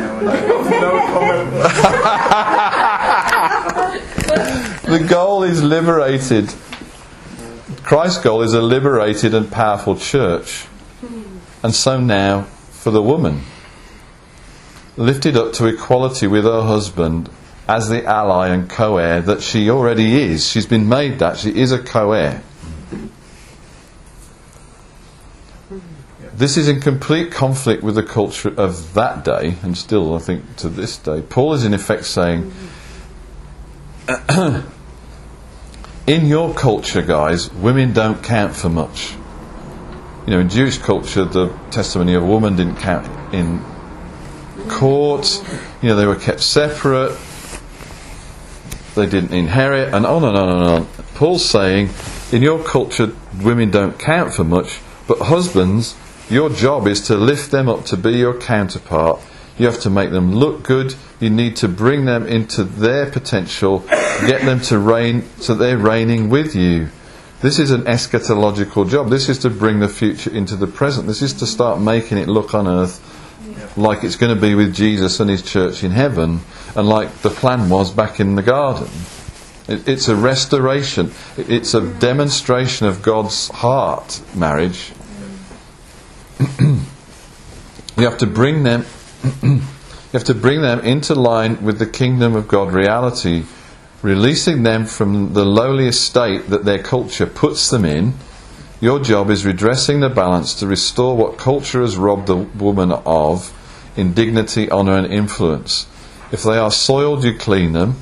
the goal is liberated. Christ's goal is a liberated and powerful church, and so now for the woman, lifted up to equality with her husband as the ally and co-heir that she already is. She's been made that she is a co-heir. This is in complete conflict with the culture of that day, and still, I think, to this day. Paul is in effect saying, in your culture, guys, women don't count for much. You know, in Jewish culture, the testimony of a woman didn't count in court. You know, they were kept separate. They didn't inherit, and on and on and on. Paul's saying, in your culture, women don't count for much, but husbands, your job is to lift them up to be your counterpart. You have to make them look good. You need to bring them into their potential, get them to reign so they're reigning with you. This is an eschatological job. This is to bring the future into the present. This is to start making it look on earth like it's going to be with Jesus and his church in heaven, and like the plan was back in the garden. It, it's a restoration, it's a demonstration of God's heart, marriage. you have to bring them. you have to bring them into line with the kingdom of God reality, releasing them from the lowly estate that their culture puts them in. Your job is redressing the balance to restore what culture has robbed the woman of in dignity, honour, and influence. If they are soiled, you clean them.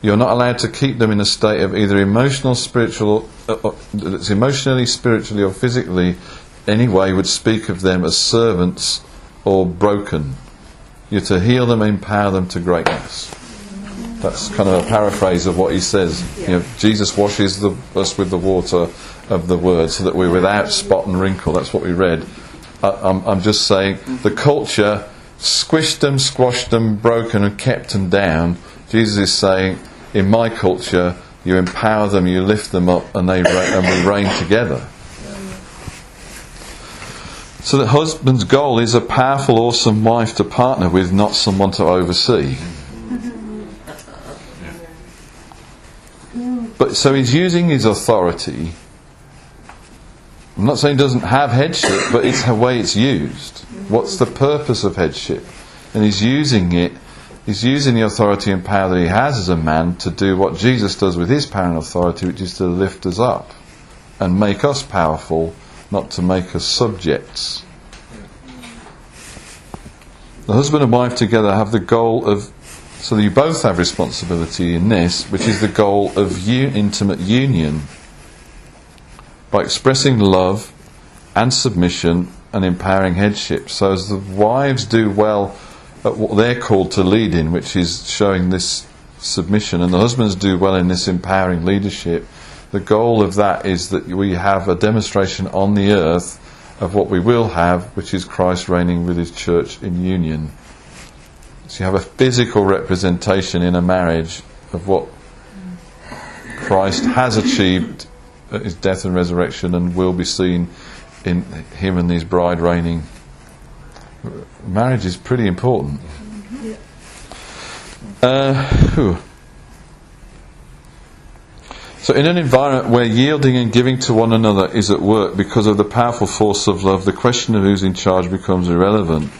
You're not allowed to keep them in a state of either emotional, spiritual, uh, uh, emotionally, spiritually, or physically, any way would speak of them as servants or broken. You're to heal them, empower them to greatness. That's kind of a paraphrase of what he says. You know, Jesus washes the, us with the water of the word so that we're without spot and wrinkle. That's what we read. I, I'm, I'm just saying the culture squished them, squashed them, broken and kept them down. Jesus is saying, in my culture, you empower them, you lift them up, and they and we reign together. So the husband's goal is a powerful, awesome wife to partner with, not someone to oversee. But so he's using his authority. I'm not saying he doesn't have headship, but it's the way it's used. What's the purpose of headship? And he's using it, he's using the authority and power that he has as a man to do what Jesus does with his power and authority, which is to lift us up and make us powerful, not to make us subjects. The husband and wife together have the goal of, so that you both have responsibility in this, which is the goal of intimate union by expressing love and submission and empowering headship. So, as the wives do well at what they're called to lead in, which is showing this submission, and the husbands do well in this empowering leadership, the goal of that is that we have a demonstration on the earth of what we will have, which is Christ reigning with his church in union. So, you have a physical representation in a marriage of what Christ has achieved at his death and resurrection and will be seen in him and his bride reigning. Marriage is pretty important. Uh, whew. So, in an environment where yielding and giving to one another is at work because of the powerful force of love, the question of who's in charge becomes irrelevant.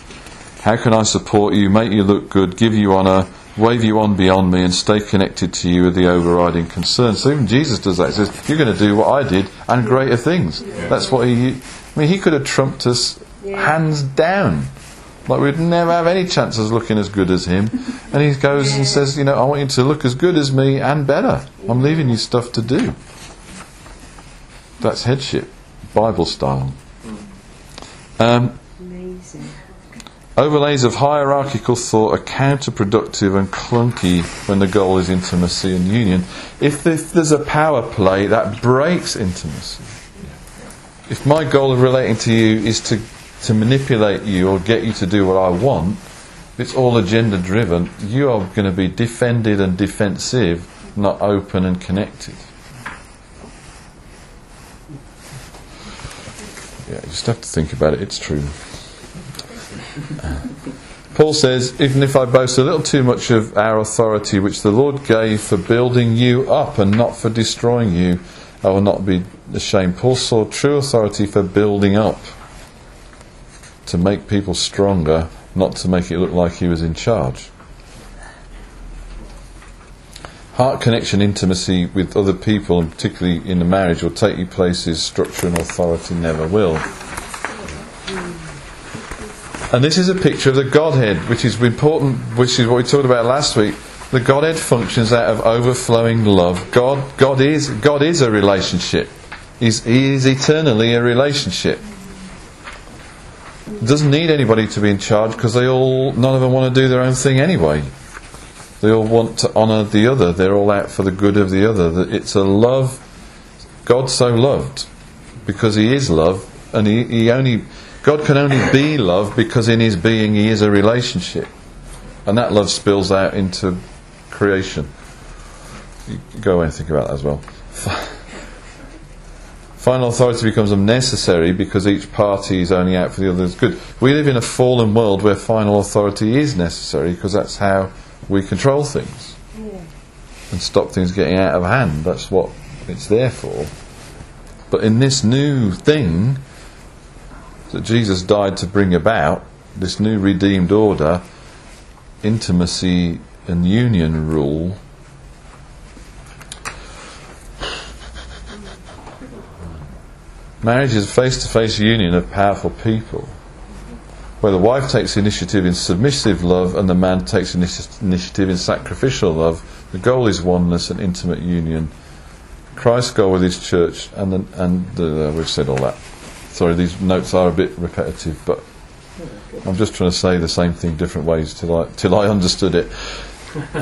How can I support you, make you look good, give you honour, wave you on beyond me, and stay connected to you with the overriding concern? So, even Jesus does that. He says, You're going to do what I did and greater things. That's what he. I mean, he could have trumped us hands down. Like we'd never have any chance of looking as good as him. And he goes and says, you know, I want you to look as good as me and better. I'm leaving you stuff to do. That's headship, Bible style. Um, overlays of hierarchical thought are counterproductive and clunky when the goal is intimacy and union. If, if there's a power play, that breaks intimacy. If my goal of relating to you is to to manipulate you or get you to do what I want, if it's all agenda driven, you are going to be defended and defensive, not open and connected. Yeah, you just have to think about it, it's true. Paul says, even if I boast a little too much of our authority, which the Lord gave for building you up and not for destroying you, I will not be ashamed. Paul saw true authority for building up to make people stronger, not to make it look like he was in charge. Heart connection, intimacy with other people, and particularly in a marriage, will take you places structure and authority never will. And this is a picture of the Godhead, which is important, which is what we talked about last week. The Godhead functions out of overflowing love. God, God is, God is a relationship. He's, he is eternally a relationship doesn't need anybody to be in charge because they all none of them want to do their own thing anyway. They all want to honour the other. They're all out for the good of the other. It's a love. God so loved because He is love, and He, he only God can only be love because in His being He is a relationship, and that love spills out into creation. You go away and think about that as well. Final authority becomes unnecessary because each party is only out for the other's good. We live in a fallen world where final authority is necessary because that's how we control things and stop things getting out of hand. That's what it's there for. But in this new thing that Jesus died to bring about, this new redeemed order, intimacy and union rule Marriage is a face to face union of powerful people, where the wife takes initiative in submissive love and the man takes initi- initiative in sacrificial love. The goal is oneness and intimate union. Christ's goal with his church, and the, and uh, we've said all that. Sorry, these notes are a bit repetitive, but I'm just trying to say the same thing different ways till I till I understood it.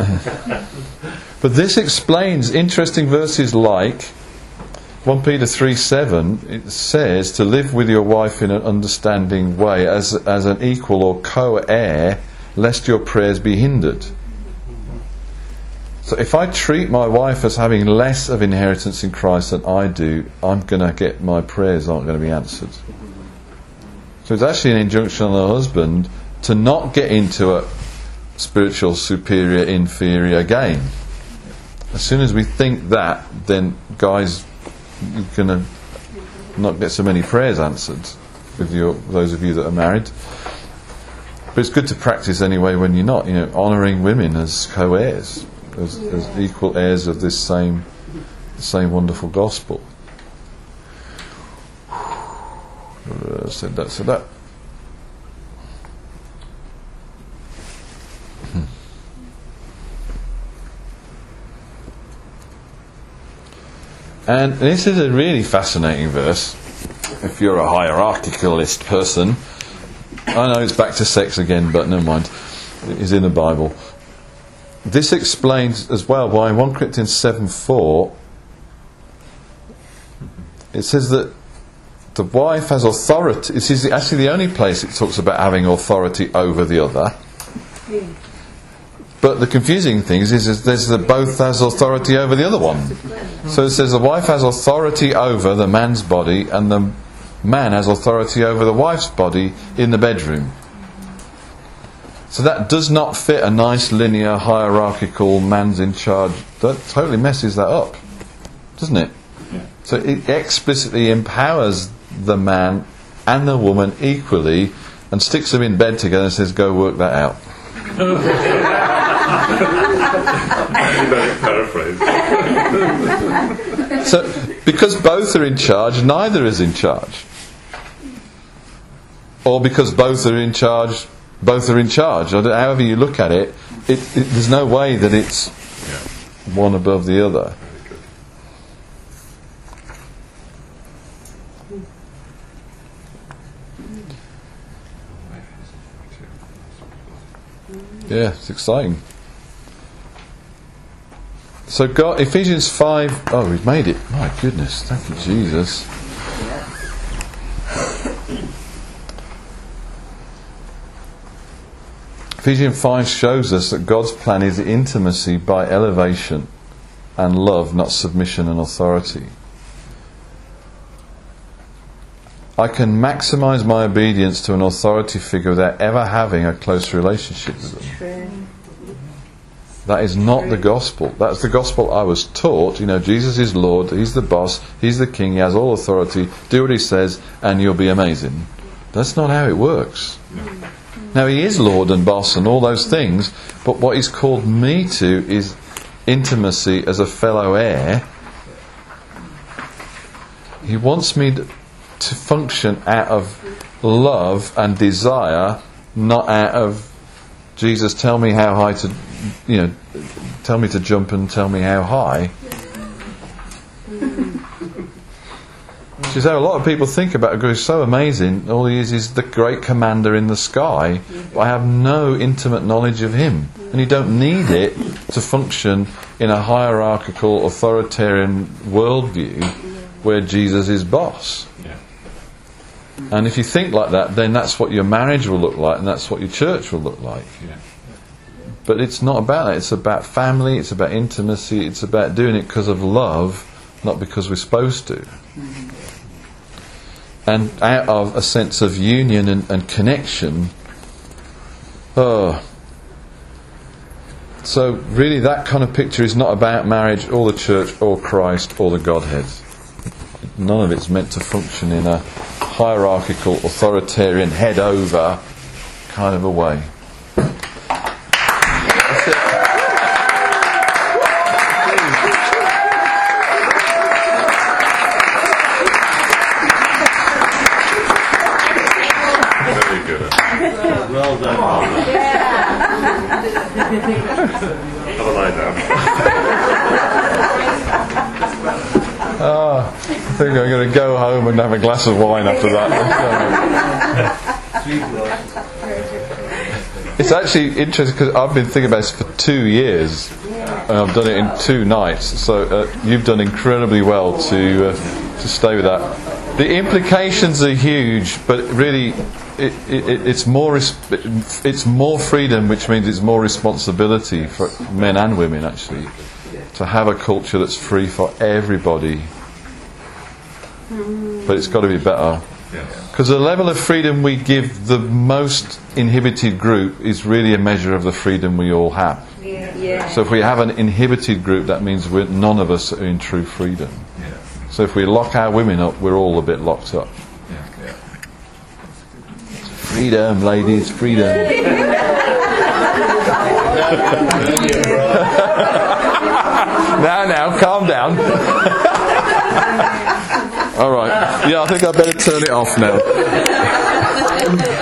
but this explains interesting verses like 1 Peter 3 7, it says to live with your wife in an understanding way as, as an equal or co heir, lest your prayers be hindered. So if I treat my wife as having less of inheritance in Christ than I do, I'm going to get my prayers aren't going to be answered. So it's actually an injunction on the husband to not get into a spiritual superior inferior game. As soon as we think that, then guys you're going to not get so many prayers answered with your, those of you that are married. But it's good to practice anyway when you're not, you know, honouring women as co-heirs, as, as equal heirs of this same, same wonderful gospel. Uh, said that. So that. And this is a really fascinating verse. If you're a hierarchicalist person, I know it's back to sex again, but never mind. It is in the Bible. This explains as well why in 1 Corinthians 7 4 it says that the wife has authority. This is actually the only place it talks about having authority over the other. Hmm. But the confusing thing is, is there's the both has authority over the other one. So it says the wife has authority over the man's body, and the man has authority over the wife's body in the bedroom. So that does not fit a nice linear hierarchical man's in charge. That totally messes that up. doesn't it? So it explicitly empowers the man and the woman equally and sticks them in bed together and says, go work that out. Paraphrase. So, because both are in charge, neither is in charge. Or because both are in charge, both are in charge. However you look at it, it, it there's no way that it's one above the other. Hmm. Yeah, it's exciting. So God, Ephesians 5, oh, we've made it. My goodness, thank you, Jesus. Ephesians 5 shows us that God's plan is intimacy by elevation and love, not submission and authority. I can maximize my obedience to an authority figure without ever having a close relationship with them. True. That is not the gospel. That's the gospel I was taught. You know, Jesus is Lord, He's the boss, He's the king, He has all authority. Do what He says, and you'll be amazing. That's not how it works. Now, He is Lord and boss and all those things, but what He's called me to is intimacy as a fellow heir. He wants me to function out of love and desire, not out of Jesus, tell me how high to, you know, tell me to jump and tell me how high. Which is how a lot of people think about it. It's so amazing. All he is is the great commander in the sky. But I have no intimate knowledge of him. And you don't need it to function in a hierarchical, authoritarian worldview where Jesus is boss. And if you think like that, then that's what your marriage will look like, and that's what your church will look like. But it's not about that. It's about family, it's about intimacy, it's about doing it because of love, not because we're supposed to. Mm-hmm. And out of a sense of union and, and connection. Oh. So, really, that kind of picture is not about marriage or the church or Christ or the Godhead. None of it's meant to function in a hierarchical, authoritarian, head over kind of a way. That's it. Very good. Well done. Have a lie down. Ah, I think I'm going to go home and have a glass of wine after that. It's actually interesting because I've been thinking about this for two years, and I've done it in two nights. So uh, you've done incredibly well to uh, to stay with that. The implications are huge, but really, it, it, it's more it's more freedom, which means it's more responsibility for men and women actually to have a culture that's free for everybody. But it's got to be better. Because the level of freedom we give the most inhibited group is really a measure of the freedom we all have. Yeah. So if we have an inhibited group, that means we're, none of us are in true freedom. So if we lock our women up, we're all a bit locked up. Freedom, ladies, freedom. now, now, calm down. all right. Yeah, I think I better turn it off now.